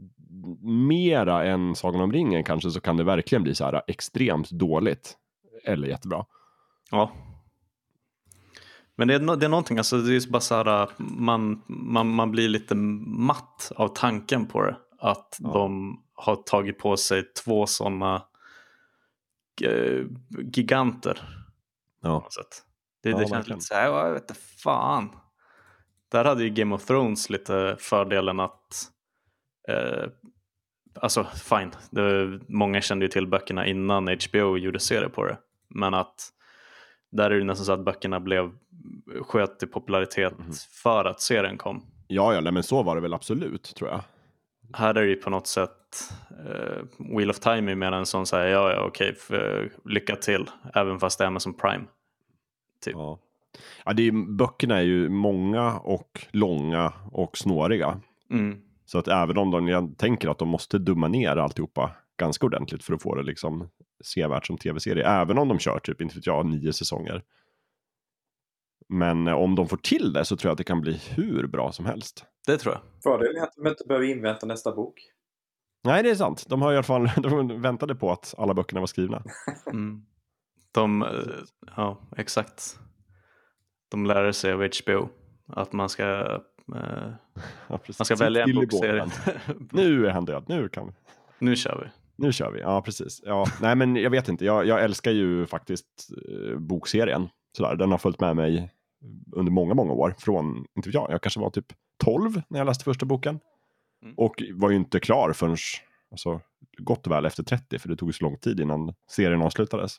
mera än Sagan om ringen kanske så kan det verkligen bli så här extremt dåligt. Eller jättebra. Ja. Men det är, det är någonting, alltså det är bara så här, man, man, man blir lite matt av tanken på det. Att ja. de har tagit på sig två sådana eh, giganter. Ja. Det, det ja, känns lite så här, jag vet inte fan. Där hade ju Game of Thrones lite fördelen att eh, Alltså fine, det, många kände ju till böckerna innan HBO gjorde serie på det. Men att där är det nästan så att böckerna blev sköt i popularitet mm. för att serien kom. Ja, ja, men så var det väl absolut tror jag här är det ju på något sätt uh, Wheel of Time är mer en sån säger ja ja okej för, lycka till även fast det är Amazon Prime. Typ. Ja. Ja, det är, böckerna är ju många och långa och snåriga. Mm. Så att även om de, jag tänker att de måste dumma ner alltihopa ganska ordentligt för att få det liksom sevärt som tv-serie. Även om de kör typ, inte vet jag, nio säsonger. Men eh, om de får till det så tror jag att det kan bli hur bra som helst. Det tror jag. Fördelen är att de inte behöver invänta nästa bok. Nej, det är sant. De har i alla fall (laughs) de väntade på att alla böckerna var skrivna. (laughs) Mm. De, eh, ja exakt. De lär sig av HBO att man ska, eh, Ja, man ska välja en bokserie. (laughs) Nu är han död, nu kan vi. nu kör vi. Nu kör vi, ja precis. Ja, nej men jag vet inte, jag, jag älskar ju faktiskt eh, bokserien. Sådär. Den har följt med mig under många, många år. Från, inte jag, jag kanske var typ 12 när jag läste första boken. Mm. Och var ju inte klar förrän, alltså, gott och väl efter 30, för det tog så lång tid innan serien avslutades.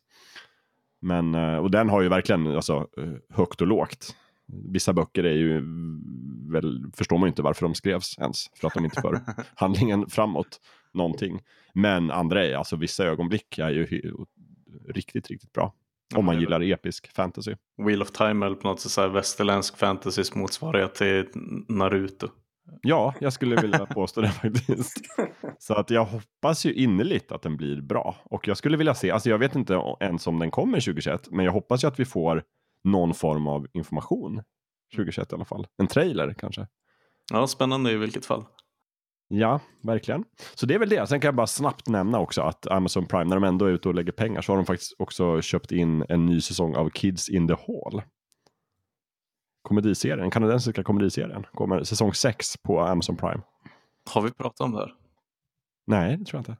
Men, eh, och den har ju verkligen alltså, eh, högt och lågt. Vissa böcker är ju, väl, förstår man ju inte varför de skrevs ens, för att de inte för (laughs) handlingen framåt någonting. Men andra är, alltså vissa ögonblick är ju riktigt, riktigt bra. Om man gillar episk fantasy. Wheel of Time eller på något sätt så här västerländsk fantasys motsvarighet till Naruto. Ja, jag skulle vilja (laughs) påstå det faktiskt. Så att jag hoppas ju innerligt att den blir bra. Och jag skulle vilja se, alltså jag vet inte ens om den kommer 2021, men jag hoppas ju att vi får någon form av information 2021 i alla fall. En trailer kanske. Ja, spännande i vilket fall. Ja, verkligen. Så det är väl det. Sen kan jag bara snabbt nämna också att Amazon Prime, när de ändå är ute och lägger pengar, så har de faktiskt också köpt in en ny säsong av Kids in the Hall. Komediserien, den kanadensiska komediserien. Kommer säsong 6 på Amazon Prime. Har vi pratat om det här? Nej, det tror jag inte.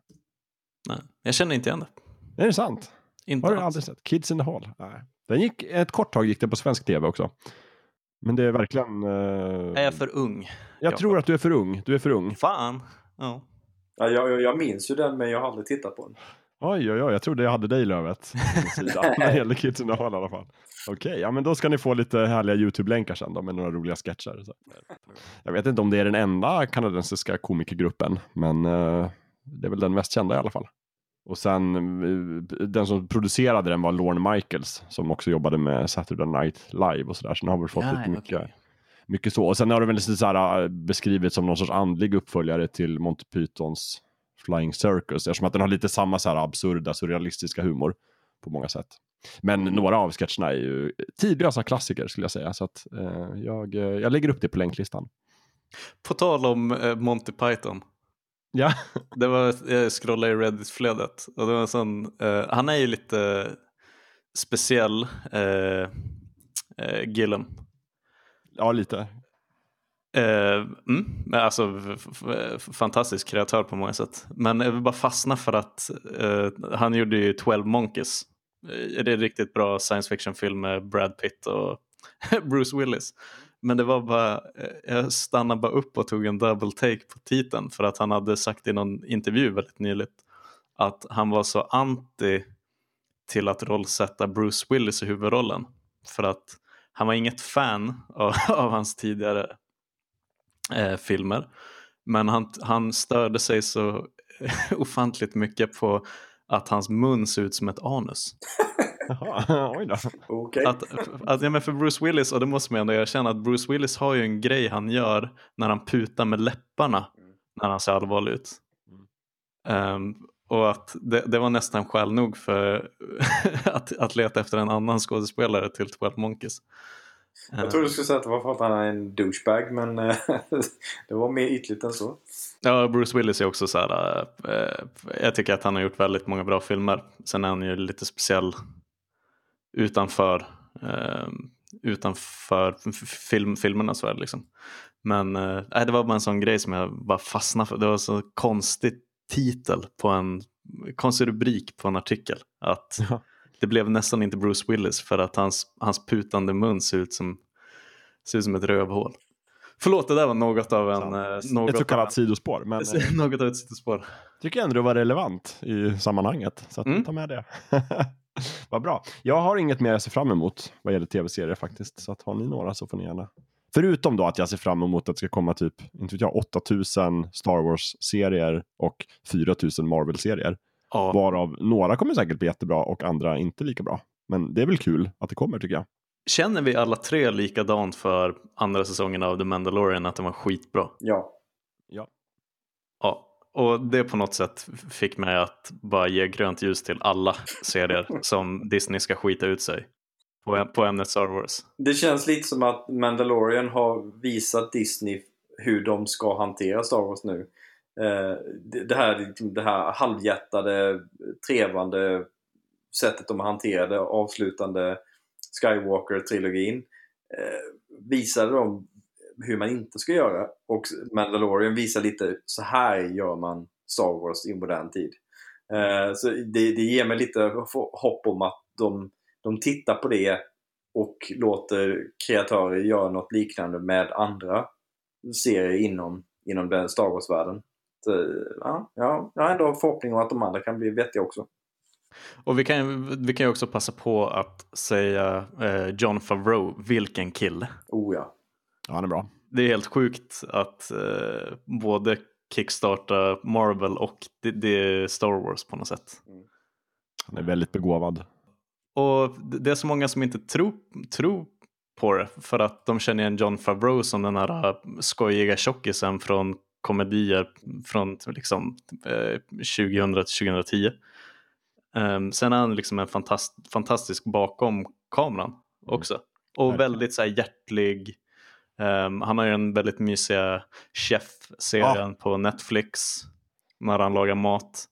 Nej, jag känner inte igen det. Är det sant? Inte Har du aldrig sett? Kids in the Hall? Nej. Den gick, ett kort tag gick det på svensk tv också. Men det är verkligen... eh, Är jag för ung? jag Ja. tror att du är för ung. Du är för ung. Fan. Ja. Ja, jag, jag, jag minns ju den men jag har aldrig tittat på den. Oj, oj, oj, jag trodde jag hade dig Lövet. (laughs) sida, När det gäller Kids in the Hall i alla fall. Okej, ja men då ska ni få lite härliga YouTube-länkar sen då med några roliga sketcher. Så. Jag vet inte om det är den enda kanadensiska komikergruppen, men eh, det är väl den mest kända i alla fall. Och sen, eh, den som producerade den var Lorne Michaels, som också jobbade med Saturday Night Live och sådär. Så den har väl fått Ja, lite mycket, okej. mycket så. Och sen har det väl lite så här, eh, beskrivits som någon sorts andlig uppföljare till Monty Pythons Flying Circus, eftersom att den har lite samma så här absurda, surrealistiska humor på många sätt. Men några av sketcherna är ju tidlösa klassiker skulle jag säga, så att eh, jag, eh, jag lägger upp det på länklistan. På tal om eh, Monty Python. Ja, Det var, jag scrollade i Reddit-flödet och det var en sån, eh, han är ju lite speciell, eh, eh, Gillen. ja lite. Eh, mm, alltså fantastisk kreatör på många sätt. Men jag vill bara fastna för att eh, han gjorde ju 12 Monkeys. Det är en riktigt bra science fiction-film med Brad Pitt och (laughs) Bruce Willis. Men det var bara, eh, jag stannade bara upp och tog en double take på titeln för att han hade sagt i någon intervju väldigt nyligt att han var så anti till att rollsätta Bruce Willis i huvudrollen. För att han var inget fan av, (laughs) av hans tidigare eh, filmer. Men han, han störde sig så (laughs) ofantligt mycket på att hans mun ser ut som ett anus. (laughs) Jaha, oj då. Okej. Att, att, ja, men för Bruce Willis, och det måste man ändå erkänna, att Bruce Willis har ju en grej han gör när han putar med läpparna när han ser allvarlig ut. Ehm, och att det, det var nästan skäl nog för (laughs) att, att leta efter en annan skådespelare till 12 Monkeys. Jag trodde du skulle säga att det var för att han är en douchebag men eh, (laughs) det var mer ytligt än så. Ja, Bruce Willis är också så här. Eh, jag tycker att han har gjort väldigt många bra filmer. Sen är han ju lite speciell utanför, eh, utanför film, filmerna så är det liksom. Men eh, nej, det var bara en sån grej som jag bara fastnade för. Det var så konstig titel på en konstig rubrik på en artikel. Att Ja. det blev nästan inte Bruce Willis för att hans, hans putande mun ser ut som, ser ut som ett rövhål. Förlåt, det där var något av en... eh, Något Ett så kallat sidospår, men eh, (laughs) något av ett sidospår. tycker ändå det var relevant i sammanhanget. Så att Mm. ta med det. (laughs) (laughs) Vad bra. Jag har inget mer jag ser fram emot vad gäller tv-serier faktiskt. Så att har ni några så får ni gärna. Förutom då att jag ser fram emot att det ska komma typ, inte vet jag, 8000 Star Wars-serier och 4000 Marvel-serier. Ja, Varav några kommer säkert bli jättebra och andra inte lika bra. Men det är väl kul att det kommer tycker jag. Känner vi alla tre likadant för andra säsongen av The Mandalorian att den var skitbra? Ja. Ja. Ja, och det på något sätt fick mig att bara ge grönt ljus till alla serier (laughs) som Disney ska skita ut sig. på, på ämnet Star Wars. Det känns lite som att Mandalorian har visat Disney hur de ska hantera Star Wars nu. Eh, det, här, det här halvhjärtade, trevande sättet de hanterade avslutande Skywalker-trilogin eh, visade de hur man inte ska göra. Och Mandalorian visar lite så här gör man Star Wars i modern tid. Eh, så det, det ger mig lite hopp om att de, de tittar på det och låter kreatörer göra något liknande med andra serier inom, inom den Star Wars-världen. Ja, ja, jag har ändå förhoppning om att de andra kan bli vettiga också. Och vi kan, vi kan ju också passa på att säga eh, John Favreau, vilken kille. Oh ja. Ja, han är bra. Det är helt sjukt att eh, både kickstarta Marvel och det, det, är Star Wars på något sätt. Mm. Han är väldigt begåvad. Och det är så många som inte tror, tror på det för att de känner igen John Favreau som den här äh, skojiga tjockisen från komedier från liksom, eh, 2000 till 2010. Um, sen är han liksom en fantast, fantastisk bakom kameran också. Mm. Och väldigt så här, hjärtlig. Um, han har ju en väldigt mysiga chef-serien ja. på Netflix när han lagar mat.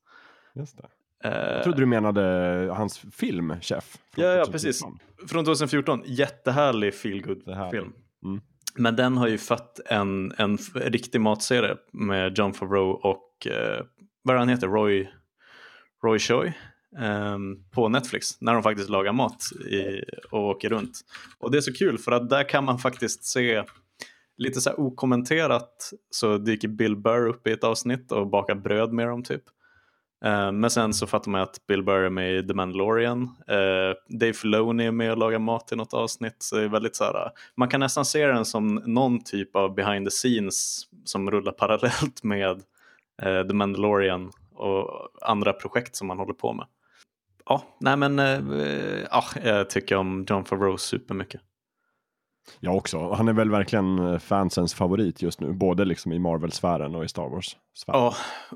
Just det. Jag trodde du menade hans film, Chef. Ja, ja, precis. Från 2014. Jättehärlig feelgood-film. Mm. Men den har ju fött en, en riktig matserie med John Favreau och eh, vad han heter, Roy, Roy Choi Ehm, på Netflix när de faktiskt lagar mat i, och åker runt. Och det är så kul för att där kan man faktiskt se lite så här okommenterat så dyker Bill Burr upp i ett avsnitt och bakar bröd med dem typ. Ehm, men sen så fattar man att Bill Burr är med i The Mandalorian. Ehm, Dave Filoni är med och lagar mat i något avsnitt. Så det är väldigt så här, man kan nästan se den som någon typ av behind the scenes som rullar parallellt med eh, The Mandalorian och andra projekt som man håller på med. Ja, nej men ja, jag tycker om John Favreau supermycket. Jag också. Han är väl verkligen eh, fansens favorit just nu, både liksom i Marvel-sfären och i Star Wars-sfären. Ja,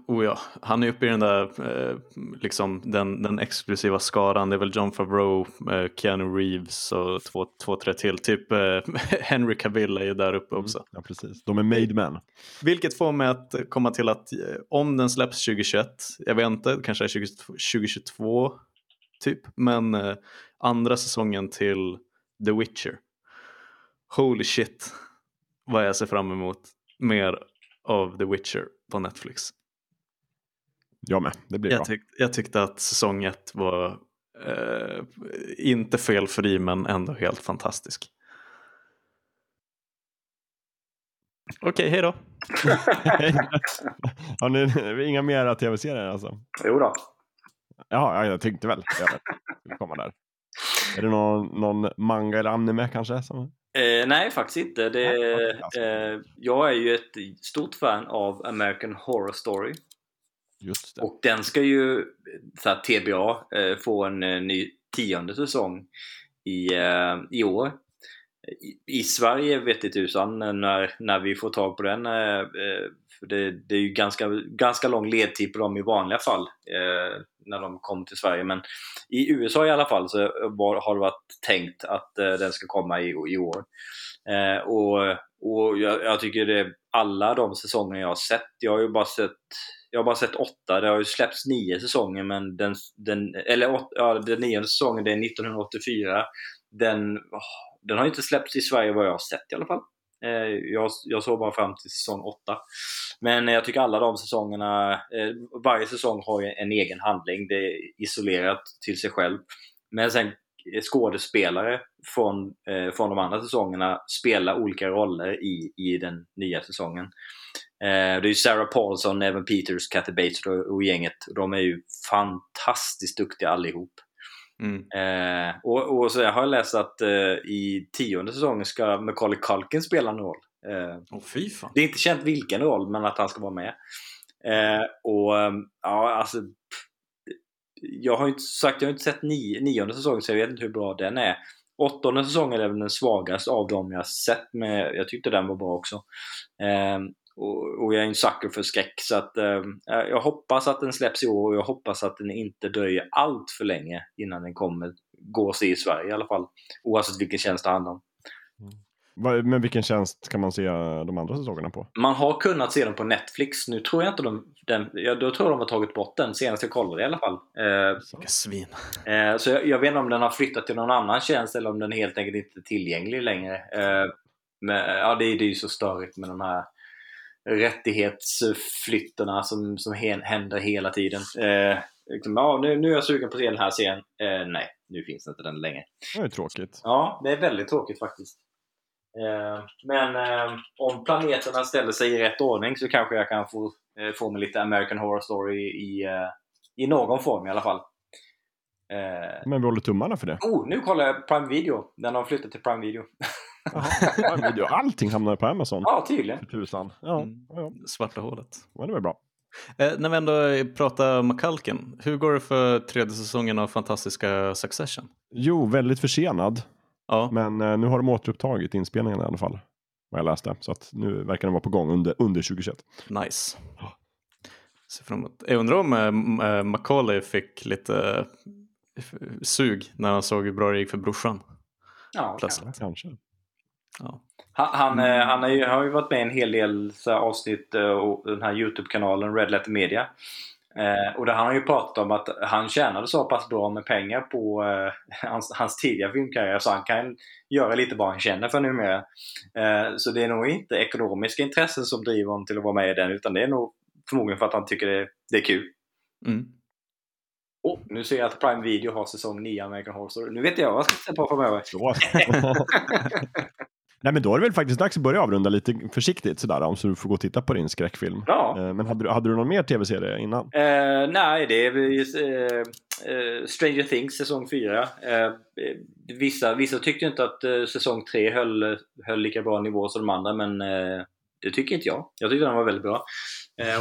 oh ja, han är uppe i den där, eh, liksom den, den exklusiva skaran. Det är väl John Favreau, eh, Keanu Reeves och två, två tre till. Typ eh, (laughs) Henry Cavill är ju där uppe också. Mm, ja, precis. De är made men. Vilket får mig att komma till att eh, om den släpps 2021, jag vet inte, kanske är 2022 typ, men eh, andra säsongen till The Witcher holy shit vad jag ser fram emot mer av The Witcher på Netflix. Jag med, det blir jag bra. Tyck, jag tyckte att säsong ett var eh, inte felfri men ändå helt fantastisk. Okej, hej då. (laughs) Har ni inga mera tv-serier alltså? Jo då. Ja, jag tänkte väl. Jag komma där. Är det någon, någon manga eller anime kanske? Som... Eh, nej, faktiskt inte. Det, nej, eh, jag är ju ett stort fan av American Horror Story. Just det. Och den ska ju, så här, TBA, eh, få en eh, ny tionde säsong i, eh, i år. I, I, Sverige vet inte tusan när, när vi får tag på den. Eh, för det, det, är ju ganska, ganska lång ledtid på dem i vanliga fall när de kom till Sverige. Men i USA i alla fall så var, har det varit tänkt att eh, den ska komma i, i år. Eh, och och jag, jag, tycker det alla de säsonger jag har sett, jag har ju bara sett jag har bara sett åtta, det har ju släppts nio säsonger men den, den eller åt, ja, den nionde säsongen det är 1984 den, den har inte släppts i Sverige vad jag har sett i alla fall. Eh, jag, jag såg bara fram till säsong 8. Men jag tycker alla de säsongerna, eh, varje säsong har en egen handling. Det är isolerat till sig själv. Men sen eh, skådespelare från, från de andra säsongerna spelar olika roller i, i den nya säsongen. det är ju Sarah Paulson, Evan Peters, Kathy Bates och gänget. De är ju fantastiskt duktiga allihop. Mm. Eh, och, och, så har jag läst att eh, i tionde säsongen ska Macaulay Culkin spela en roll. Eh, oh, fy fan. Det är inte känt vilken roll, men att han ska vara med. Eh, och ehm, ja, alltså jag har inte sagt, jag har inte sett ni, nionde säsongen så jag vet inte hur bra den är. Åttonde säsongen är väl den svagaste av dem jag sett, men jag tyckte den var bra också. Och, och, jag är en sucker för skräck så att eh, jag hoppas att den släpps i år och jag hoppas att den inte dröjer allt för länge innan den kommer, går att se i Sverige i alla fall. Oavsett vilken tjänst det handlar om. Vad- Men vilken tjänst kan man se de andra säsongerna på? Man har kunnat se dem på Netflix. Nu tror jag inte de... Den, ja, då tror jag de har tagit bort den senast jag kollade i alla fall. Eh, Vilka svin. Eh, så jag, jag vet inte om den har flyttat till någon annan tjänst eller om den helt enkelt inte är tillgänglig längre. Eh, men, ja, det, är- det är ju så störigt med de här rättighetsflytterna som, som händer hela tiden. Eh, liksom, ja, nu, nu är jag sugen på att se den här serien. Eh, nej, nu finns inte den längre. Det är tråkigt. Ja, det är väldigt tråkigt faktiskt. Eh, men eh, om planeterna ställer sig i rätt ordning så kanske jag kan få, eh, få mig lite American Horror Story i, eh, i någon form i alla fall. Men vi håller tummarna för det. Oh, nu kollar jag Prime Video. Den har flyttat till Prime Video. (laughs) Video, Allting hamnar på Amazon. Ja, tydligen. För tusan. Ja, Mm. ja. Svarta hålet. Men det var bra. Eh, när vi ändå pratar McCulkin, hur går det för tredje säsongen av fantastiska Succession? Jo, väldigt försenad. Ja, Men eh, nu har de återupptagit inspelningen i alla fall. Vad jag läste. Så att nu verkar den vara på gång under, under 2021. nice. Ja. Ser fram emot. Jag undrar om eh, eh, Macaulay fick lite eh, sug när han såg hur bra det gick för brorsan. Ja, Plötsligt. Kanske. Ja. Han, han, eh, han har, ju, har ju varit med i en hel del så här, avsnitt eh, och den här Youtube-kanalen Red Letter Media. Eh, och där han har ju pratat om att han tjänade så pass bra med pengar på eh, (laughs) hans, hans tidiga filmkarriär så han kan göra lite vad han känner för numera. Eh, så det är nog inte ekonomiska intressen som driver honom till att vara med i den utan det är nog förmodligen för att han tycker det, det är kul. Mm. Och nu ser jag att Prime Video har säsong 9 American Horror Story. Nu vet jag vad jag ska se på framöver. (laughs) (laughs) Nej men då är det väl faktiskt dags att börja avrunda lite försiktigt sådär om så du får gå och titta på din skräckfilm. Ja. Eh, Men hade du, hade du någon mer tv-serie innan? Eh, nej, det är just, eh, eh, Stranger Things säsong 4. Eh, vissa, vissa tyckte inte att säsong 3 höll, höll lika bra nivå som de andra, men det tycker inte jag. Jag tyckte den var väldigt bra.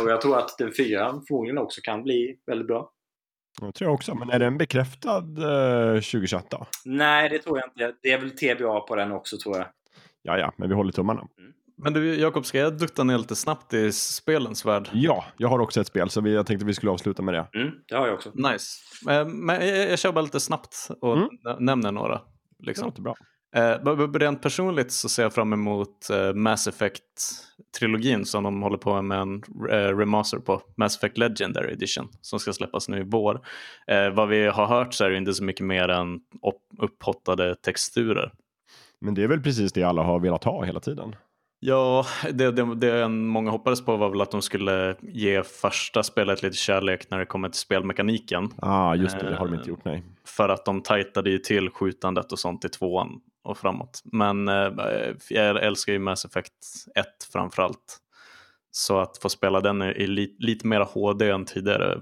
Och jag tror att den 4 förmodligen också kan bli väldigt bra. Det tror jag också, men är den bekräftad eh, 2021 då? Nej, det tror jag inte. Det är väl TBA på den också tror jag. Ja, ja, men vi håller tummarna. Men du Jakob, ska jag dutta ner lite snabbt i spelens värld? Ja, jag har också ett spel så vi, jag tänkte vi skulle avsluta med det. Mm, det har jag också. Nice. Eh, Men jag, jag kör bara lite snabbt och Mm. nämner några. Det Liksom. låter bra. Eh, rent personligt så ser jag fram emot eh, Mass Effect-trilogin som de håller på med en eh, remaster på. Mass Effect Legendary Edition som ska släppas nu i vår. Eh, vad vi har hört så är det inte så mycket mer än upp, upphottade texturer. Men det är väl precis det alla har velat ha hela tiden. Ja, det, det, det många hoppades på var väl att de skulle ge första spelet lite kärlek när det kommer till spelmekaniken. ah, just det, det har de Eh, inte gjort, nej. För att de tajtade ju till skjutandet och sånt i tvåan och framåt. Men eh, jag älskar ju Mass Effect 1 framförallt. Så att få spela den i, i li, lite mer HD än tidigare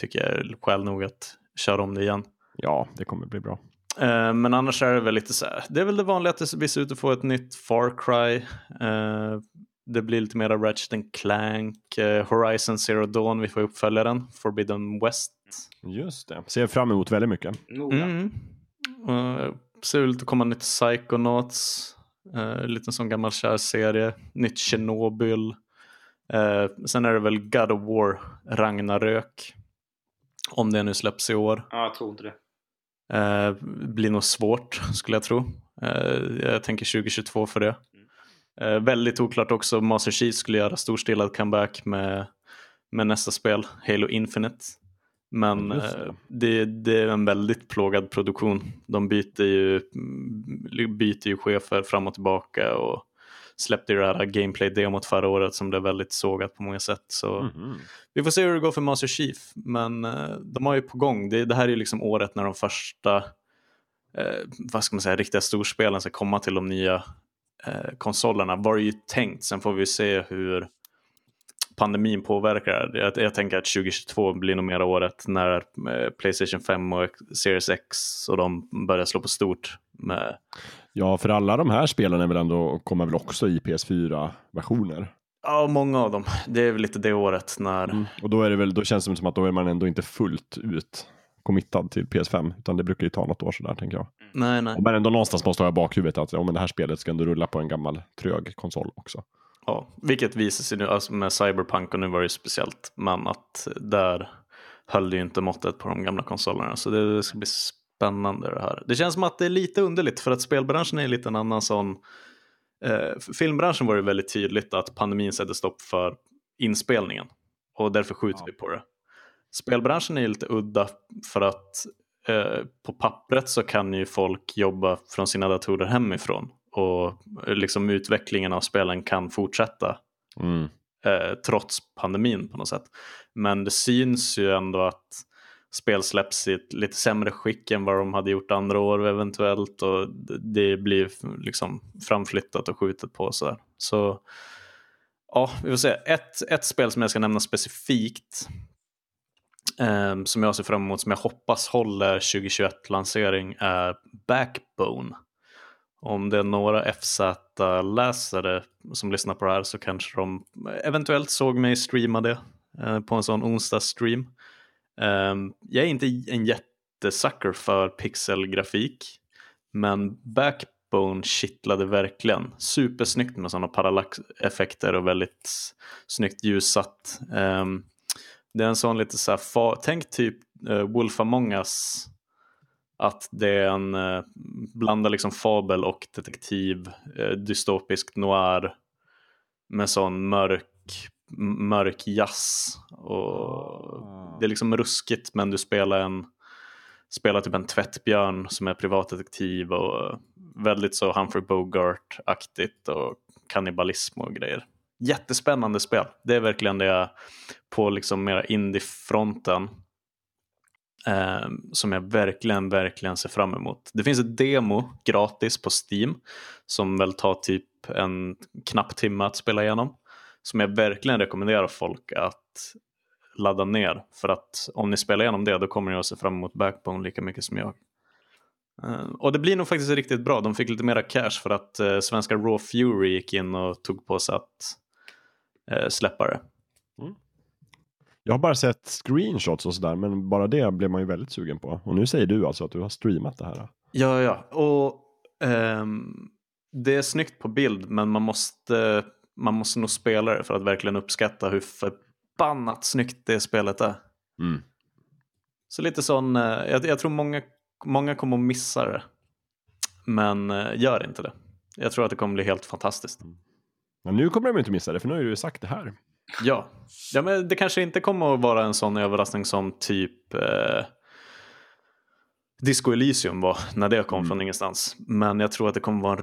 tycker jag är skäl nog att köra om det igen. Ja, det kommer bli bra. Eh, men annars är det väl lite så här. Det är väl det vanliga att vi ser ut att få ett nytt Far Cry. Eh, det blir lite mer Ratchet and Clank. Eh, Horizon Zero Dawn, vi får uppföljaren. Forbidden West. Just det. Ser fram emot väldigt mycket. Mm. Uh, ser ut att komma nytt Psychonauts. Uh, lite sån gammal kär serie. Nytt Chernobyl. Uh, sen är det väl God of War Ragnarök. Om det nu släpps i år. Ja, jag tror inte det. Uh, blir nog svårt skulle jag tro. Uh, jag tänker 2022 för det. Uh, väldigt oklart också. Master Chief skulle göra storstilad comeback med, med nästa spel, Halo Infinite. Men eh, det, det är en väldigt plågad produktion. De byter ju, byter ju chefer fram och tillbaka och släppte ju det här gameplay-demot förra året som blev väldigt sågat på många sätt. Så Mhm. vi får se hur det går för Master Chief. Men eh, de har ju på gång, det, det här är ju liksom året när de första eh, vad ska man säga, riktiga storspelen ska komma till de nya eh, konsolerna. Var det ju tänkt, sen får vi se hur pandemin påverkar. Jag, jag tänker att 2022 blir nog mer året när eh, Playstation 5 och Series X och de börjar slå på stort. Med, Ja, för alla de här spelen är väl ändå, kommer väl också i PS4-versioner. ja, många av dem. Det är väl lite det året när Mm. Och då, är det väl, då känns det som att då är man ändå inte fullt ut committad till PS5, utan det brukar ju ta något år sådär, tänker jag. Nej, nej. Och men ändå någonstans måste ha i bakhuvudet att ja, men det här spelet ska ändå rulla på en gammal trög konsol också. Ja, vilket visar sig nu alltså med Cyberpunk och nu var det ju speciellt. Men att där höll det ju inte måttet på de gamla konsolerna. Så det ska bli spännande det här. Det känns som att det är lite underligt för att spelbranschen är lite en annan sån. Eh, filmbranschen var det väldigt tydligt att pandemin sätter stopp för inspelningen och därför skjuter Ja. vi på det. Spelbranschen är lite udda för att eh, på pappret så kan ju folk jobba från sina datorer hemifrån och eh, liksom utvecklingen av spelen kan fortsätta Mm. eh, trots pandemin på något sätt. Men det syns ju ändå att spel släpps i ett lite sämre skick än vad de hade gjort andra år eventuellt och det blir liksom framflyttat och skjutet på så där. Så ja, vi får se. Ett, ett spel som jag ska nämna specifikt eh, som jag ser fram emot, som jag hoppas håller 2021-lansering är Backbone. Om det är några FZ-läsare som lyssnar på det här så kanske de eventuellt såg mig streama det eh, på en sån onsdagsstream. Um, jag är inte en jättesucker för pixelgrafik men Backbone kittlade verkligen. Supersnyggt med sådana parallaxeffekter och väldigt snyggt ljussatt. Um, det är en sån lite så här, tänk typ uh, Wolf Among Us att det är en eh, blandar liksom fabel och detektiv, eh, dystopisk noir med sån mörk, mörk jazz. Och det är liksom ruskigt men du spelar en spelar typ en tvättbjörn som är privatdetektiv och väldigt så Humphrey Bogart-aktigt och kannibalism och grejer. Jättespännande spel. Det är verkligen det jag på liksom mera indie-fronten eh, som jag verkligen, verkligen ser fram emot. Det finns ett demo gratis på Steam som väl tar typ en knapp timme att spela igenom. Som jag verkligen rekommenderar folk att ladda ner. För att om ni spelar igenom det då kommer ni att se fram emot Backbone lika mycket som jag. Eh, och det blir nog faktiskt riktigt bra. De fick lite mera cash för att eh, svenska Raw Fury gick in och tog på sig att eh, släppa det. Jag har bara sett screenshots och sådär, men bara det blev man ju väldigt sugen på. Och nu säger du alltså att du har streamat det här. Ja, ja. Och ehm, det är snyggt på bild, men man måste, man måste nog spela det för att verkligen uppskatta hur förbannat snyggt det spelet är. Mm. Så lite sån, eh, jag, jag tror många, många kommer att missa det. Men eh, gör inte det. Jag tror att det kommer bli helt fantastiskt. Men nu kommer de inte missa det, för nu har du ju sagt det här. Ja, ja men det kanske inte kommer att vara en sån överraskning som typ eh, Disco Elysium var när det kom Mm. från ingenstans. Men jag tror att det kommer vara en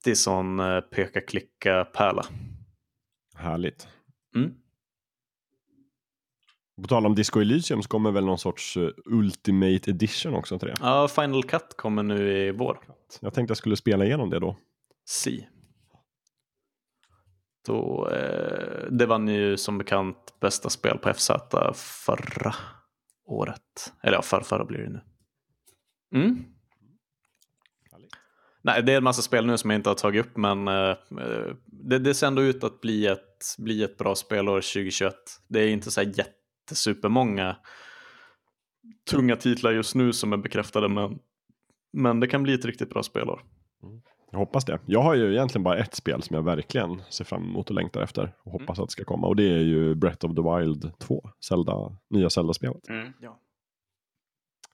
riktig sån eh, peka-klicka-pärla. Härligt. Mm. På tal om Disco Elysium så kommer väl någon sorts eh, Ultimate Edition också till det. Ja, Final Cut kommer nu i vår. Jag tänkte jag skulle spela igenom det då. Si. Då, eh, det vann ju som bekant bästa spel på FZ förra året. Eller ja, förra, förra blir det nu. Mm. Nej, det är en massa spel nu som jag inte har tagit upp, men eh, eh, det, det ser ändå ut att bli ett, bli ett bra spelår 2021. Det är inte så här jättesupermånga tunga titlar just nu som är bekräftade, men, men det kan bli ett riktigt bra spelår. Jag hoppas det. Jag har ju egentligen bara ett spel som jag verkligen ser fram emot och längtar efter och hoppas att det ska komma. Och det är ju Breath of the Wild 2, Zelda, nya Zelda-spelet. Mm.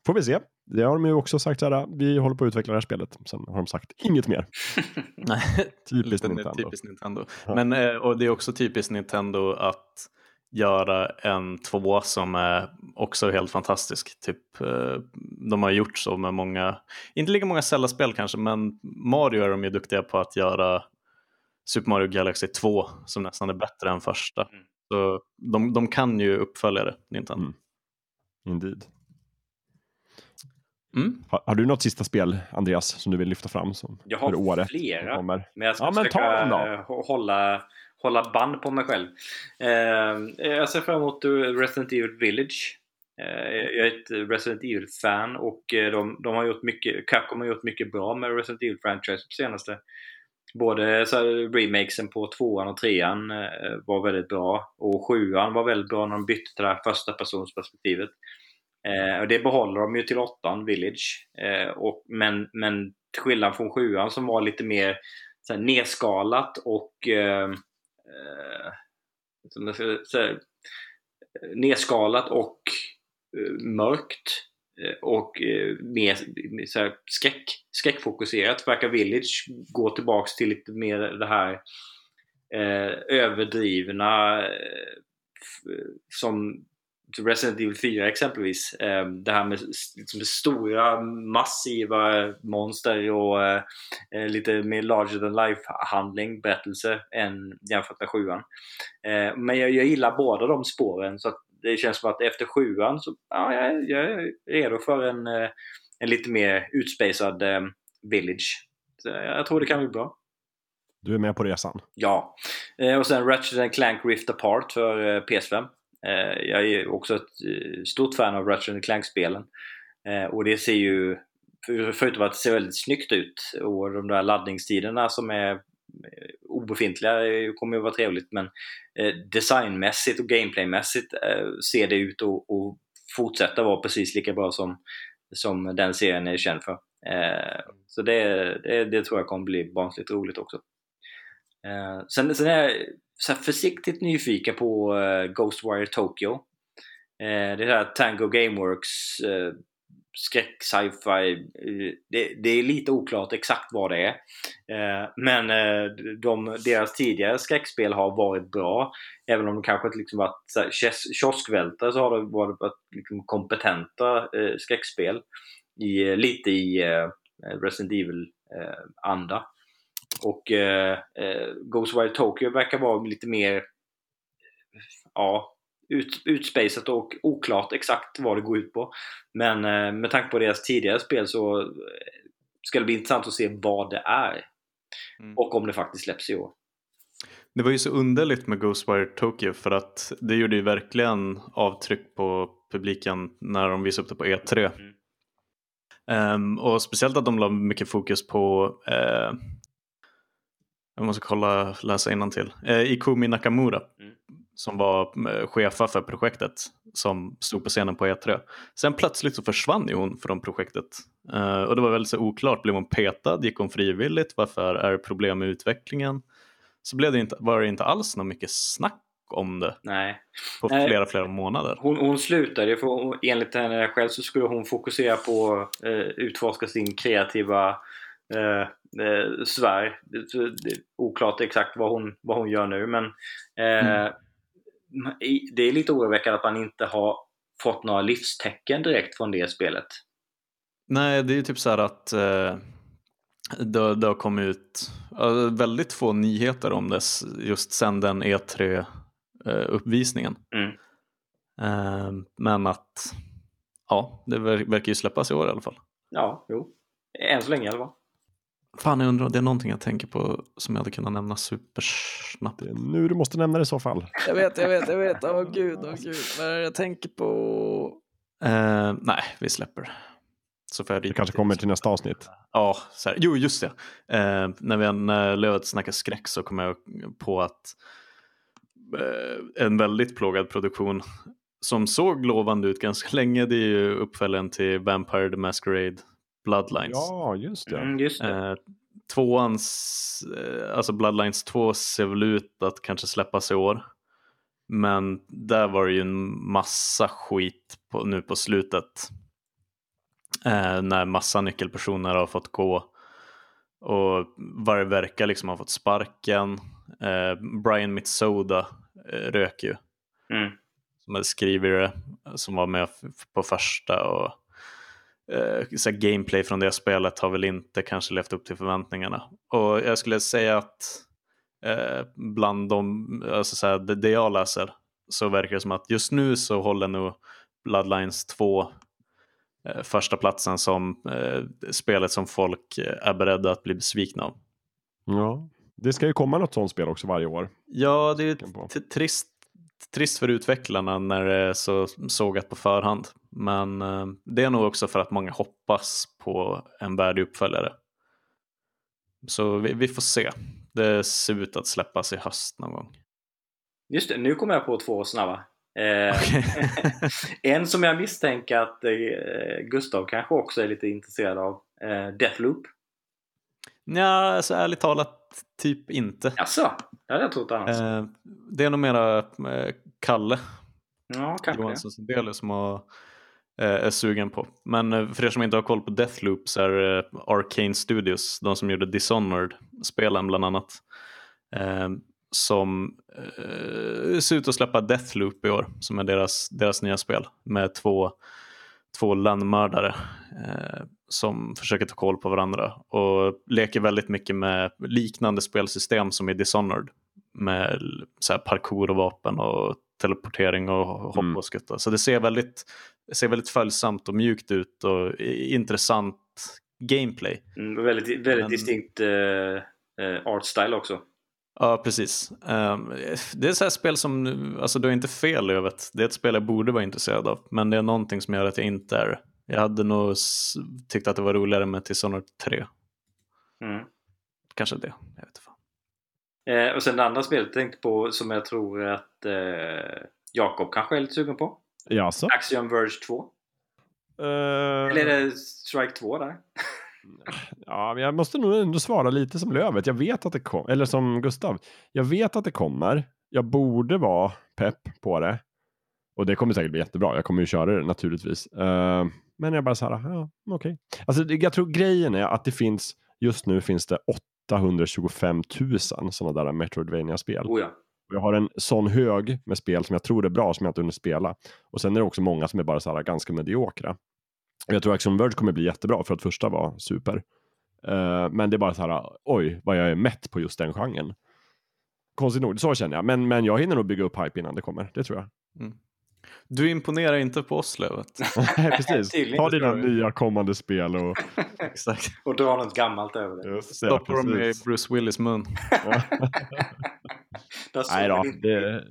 Får vi se. Det har de ju också sagt så här, vi håller på att utveckla det här spelet. Sen har de sagt inget mer. (laughs) Nej, (laughs) Typiskt Nintendo. typiskt Nintendo. Ja. Men, eh, och det är också typiskt Nintendo att göra en två som är också helt fantastisk. Typ, eh, de har gjort så med många, inte lika många Zelda-spel kanske, men Mario är de ju duktiga på att göra Super Mario Galaxy 2 som nästan är bättre än första. Mm. Så de, de kan ju uppföljare, Nintendo. Mm. Indeed. Mm. Har, har du något sista spel, Andreas, som du vill lyfta fram som Jag har året flera. kommer? Men jag ska Ja, men försöka då. eh, hålla, hålla band på mig själv. Eh, jag ser fram emot eh, Resident Evil Village. Eh, jag är ett Resident Evil-fan och eh, de, de har gjort mycket, Capcom har gjort mycket bra med Resident Evil-franchise på senaste. Både så remakesen på tvåan och trean var väldigt bra och sjuan var väldigt bra när de bytte till det här första personsperspektivet. Eh, och det behåller de ju till åttan, Village. Eh, och, men, men till skillnad från sjuan som var lite mer så här, nedskalat och eh, eh, som jag ska säga, nedskalat och eh, mörkt eh, och eh, mer så här, skräck, skräckfokuserat. Verkar Village gå tillbaks till lite mer det här eh, överdrivna eh, som Resident Evil 4 exempelvis. Eh, det här med liksom, stora massiva monster och eh, eh, lite mer larger than life handling, berättelse än jämfört med sjuan. Eh, men jag, jag gillar båda de spåren så det känns som att efter sjuan så ja, jag, jag är redo för en, eh, en lite mer utspacad village. Så jag tror det kan bli bra. Du är med på resan? Ja. Och sen Ratchet Clank Rift Apart för PS5. Eh, jag är också ett eh, stort fan av Ratchet Clank-spelen. Eh, och det ser ju, förutom att det ser väldigt snyggt ut och de där laddningstiderna som är obefintliga kommer ju vara trevligt men designmässigt och gameplaymässigt ser det ut att, fortsätta vara precis lika bra som, som den serien är känd för. Så det, det, det, tror jag kommer bli barnsligt roligt också. Sen, sen är jag så försiktigt nyfiken på eh, Ghostwire Tokyo. Eh, det här Tango Gameworks eh, skräck, sci-fi. Det, det, är lite oklart exakt vad det är. Men de, deras tidigare skräckspel har varit bra. Även om de kanske inte liksom varit kioskvältare så har det varit liksom kompetenta skräckspel. I, lite i Resident Evil-anda. Och eh, Ghostwire Tokyo verkar vara lite mer ja, ut, utspejsat och oklart exakt vad det går ut på. Men eh, med tanke på deras tidigare spel så eh, ska det bli intressant att se vad det är. Mm. Och om det faktiskt släpps i år. Det var ju så underligt med Ghostwire Tokyo för att det gjorde ju verkligen avtryck på publiken när de visade upp det på E3. Mm. Um, och speciellt att de la mycket fokus på uh, jag måste kolla, läsa till. Uh, Ikumi Nakamura. Mm som var eh, chefa för projektet som stod på scenen på E3. Sen plötsligt så försvann ju hon från projektet uh, och det var väldigt så oklart, blev hon petad, gick hon frivilligt, varför är det problem med utvecklingen? Så blev det inte, var det inte alls något mycket snack om det Nej. på Nej. flera, flera månader. Hon, hon slutade, för enligt henne själv så skulle hon fokusera på att uh, utforska sin kreativa uh, Det, det, oklart exakt vad hon, vad hon gör nu men mm det är lite oroväckande att man inte har fått några livstecken direkt från det spelet. Nej, det är ju typ så här att eh, det, det har kommit ut eh, väldigt få nyheter om det just sen den E3-uppvisningen. Eh, mm. eh, men att ja, det verkar ju släppas i år i alla fall. Ja, jo. Än så länge i alla fall. Fan, jag undrar, det är någonting jag tänker på som jag hade kunnat nämna supersnabbt. Det är nu du måste nämna det i så fall. Jag vet, jag vet, jag vet. Åh oh, gud, åh oh, gud. Vad är det jag tänker på? Uh, nej, vi släpper. Så får jag det kanske kommer till nästa avsnitt. Ja, så här. jo just det. Uh, när vi när Lövet snackar skräck så kom jag på att uh, en väldigt plågad produktion som såg lovande ut ganska länge, det är ju uppföljaren till Vampire the Masquerade Bloodlines. Ja, just det. Mm, just det. Eh, tvåans, eh, alltså Bloodlines 2 ser väl ut att kanske släppas i år. Men där var det ju en massa skit på, nu på slutet. Eh, när massa nyckelpersoner har fått gå. Och vad det verkar liksom har fått sparken. Eh, Brian Mitsoda eh, rök ju. Mm. Som hade skrivit det. Som var med på första. och eh, så gameplay från det spelet har väl inte kanske levt upp till förväntningarna. Och jag skulle säga att eh, bland de, alltså så här, det, det jag läser så verkar det som att just nu så håller nog Bloodlines 2 eh, första platsen som eh, spelet som folk är beredda att bli besvikna av. Ja, det ska ju komma något sånt spel också varje år. Ja, det är trist trist för utvecklarna när det är så sågat på förhand. Men eh, det är nog också för att många hoppas på en värdig uppföljare. Så vi, vi, får se. Det ser ut att släppas i höst någon gång. Just det, nu kommer jag på två snabba. Eh, (laughs) en som jag misstänker att eh, Gustav kanske också är lite intresserad av. Eh, Deathloop. Ja, alltså ärligt talat typ inte. Jaså? Det hade jag trott annars. Eh, det är nog mera eh, Kalle ja, kanske Johansson Sundelius som har eh, är sugen på. Men eh, för er som inte har koll på Deathloop så är det Arcane Studios, de som gjorde Dishonored-spelen bland annat. Eh, som eh, ser ut att släppa Deathloop i år, som är deras, deras nya spel med två, två lönnmördare eh, som försöker ta koll på varandra och leker väldigt mycket med liknande spelsystem som i Dishonored med så här parkour och vapen och teleportering och hoppa Mm. och skutta. Så det ser väldigt, ser väldigt följsamt och mjukt ut och intressant gameplay. Mm, väldigt väldigt Men- distinkt eh, art style också. Ja, precis. Ehm, det är så här spel som, alltså du har inte fel i. Det är ett spel jag borde vara intresserad av. Men det är någonting som gör att jag inte är. Jag hade nog tyckt att det var roligare med Dishonored 3. Mm. Kanske det, jag vet inte. fan. Eh, och sen det andra spelet jag tänkte på som jag tror att eh, Jakob kanske är lite sugen på. Jaså? Axiom Verge 2. Eller är det Strike 2 där? (laughs) Ja, men jag måste nog ändå svara lite som Lövet. Jag vet att det kommer, eller som Gustav. Jag vet att det kommer. Jag borde vara pepp på det. Och det kommer säkert bli jättebra. Jag kommer ju köra det naturligtvis. Eh, men jag bara så här, ja, okej. Alltså, det- jag tror grejen är att det finns, just nu finns det 825 000 sådana där Metroidvania-spel. Oh ja. Jag har en sån hög med spel som jag tror är bra som jag inte hunnit spela. Och sen är det också många som är bara så här ganska mediokra. Och Jag tror Action Verge kommer bli jättebra för att första var super. Eh, men det är bara så här, oj vad jag är mätt på just den genren. Konstigt nog, så känner jag. Men, men jag hinner nog bygga upp hype innan det kommer, det tror jag. Du imponerar inte på oss, Lövet. (laughs) Nej, Precis. Ta dina nya kommande spel och... (laughs) Exakt. Och dra något gammalt över det. Just Stoppa dem i. Bruce Willis mun. (laughs) Nej då, det,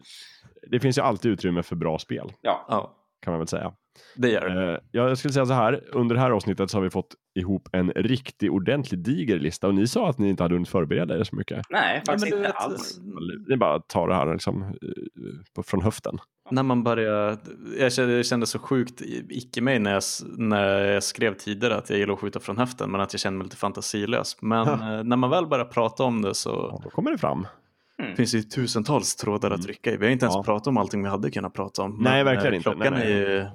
det finns ju alltid utrymme för bra spel, Ja. Ja, kan man väl säga. Det gör det. Eh, jag skulle säga så här, under det här avsnittet så har vi fått ihop en riktig ordentlig diger lista och ni sa att ni inte hade hunnit förbereda er så mycket. Nej, faktiskt men du inte vet, alls. Ni bara tar det här liksom, eh, från höften. När man börjar, jag kände, jag kände så sjukt icke mig när jag, när jag skrev tidigare att jag gillar att skjuta från höften men att jag kände mig lite fantasilös. Men eh, när man väl börjar prata om det så Ja, då kommer det fram. finns det ju tusentals trådar att trycka i. Vi har inte ens Ja. pratat om allting vi hade kunnat prata om. Nej, verkligen eh, inte. Klockan Nej, nej. är ju,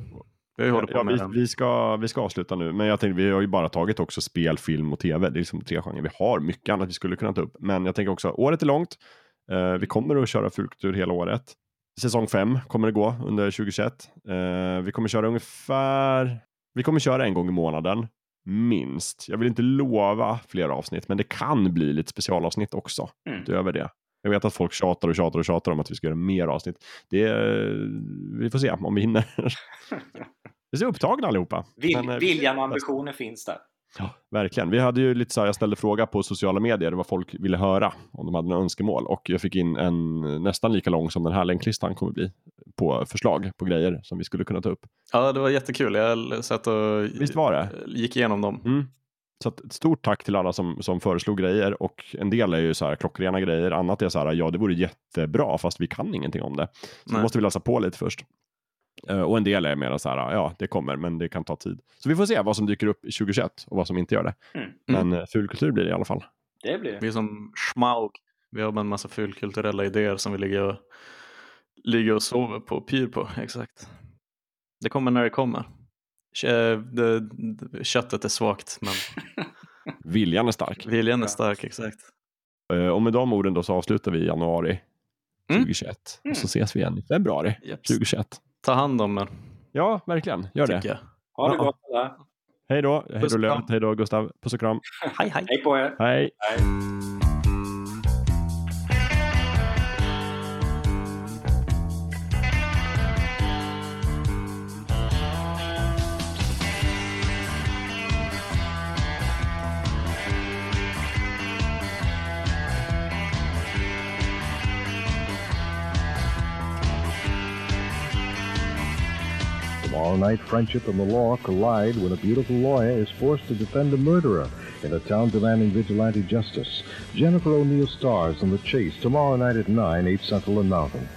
vi hållit på Ja, med vi, den. vi, ska, vi ska avsluta nu, men jag tänkte, vi har ju bara tagit också spel, film och tv. Det är liksom tre genrer. Vi har mycket annat vi skulle kunna ta upp, men jag tänker också, året är långt. Eh, vi kommer att köra Fulkultur hela året. Säsong 5 kommer det gå under 2021. Eh, vi kommer köra ungefär, vi kommer köra en gång i månaden, minst. Jag vill inte lova fler avsnitt, men det kan bli lite specialavsnitt också, Mm. utöver det. Jag vet att folk tjatar och tjatar och tjatar om att vi ska göra mer avsnitt. Det, vi får se om vi hinner. (laughs) Vi är upptagna allihopa. Vil, Men, eh, viljan och ambitionen finns där. Ja, verkligen. Vi hade ju lite så här, jag ställde fråga på sociala medier vad folk ville höra, om de hade några önskemål. Och jag fick in en nästan lika lång som den här länklistan kommer bli, på förslag på grejer som vi skulle kunna ta upp. Ja, det var jättekul. Jag satt och Visst var det? gick igenom dem. Mm. Så att ett stort tack till alla som, som föreslog grejer och en del är ju så här klockrena grejer, annat är så här, ja det vore jättebra fast vi kan ingenting om det. Så Nej. då måste vi läsa på lite först. Eh, och en del är mer så här, ja det kommer men det kan ta tid. Så vi får se vad som dyker upp i 2021 och vad som inte gör det. Mm. Men mm. fulkultur blir det i alla fall. Det blir det. Vi är som Schmaug. Vi har en massa fulkulturella idéer som vi ligger och, ligger och sover på och pyr på. Exakt. Det kommer när det kommer. Det, köttet är svagt men (laughs) Viljan är stark. viljan är stark. Exakt. Eh, och med de orden då så avslutar vi i januari Mm. 2021. Mm. Och så ses vi igen i februari Japp. 2021. Ta hand om er. Ja, verkligen. Gör det. jag. Ha det gott alla. Hej då. Hej då kram. Hej då Gustav. Puss och kram. Hej hej. Hej på er. Hej. Hej. Night, friendship and the law collide when a beautiful lawyer is forced to defend a murderer in a town demanding vigilante justice. Jennifer O'Neill stars in The Chase tomorrow night at 9, 8 Central and Mountain.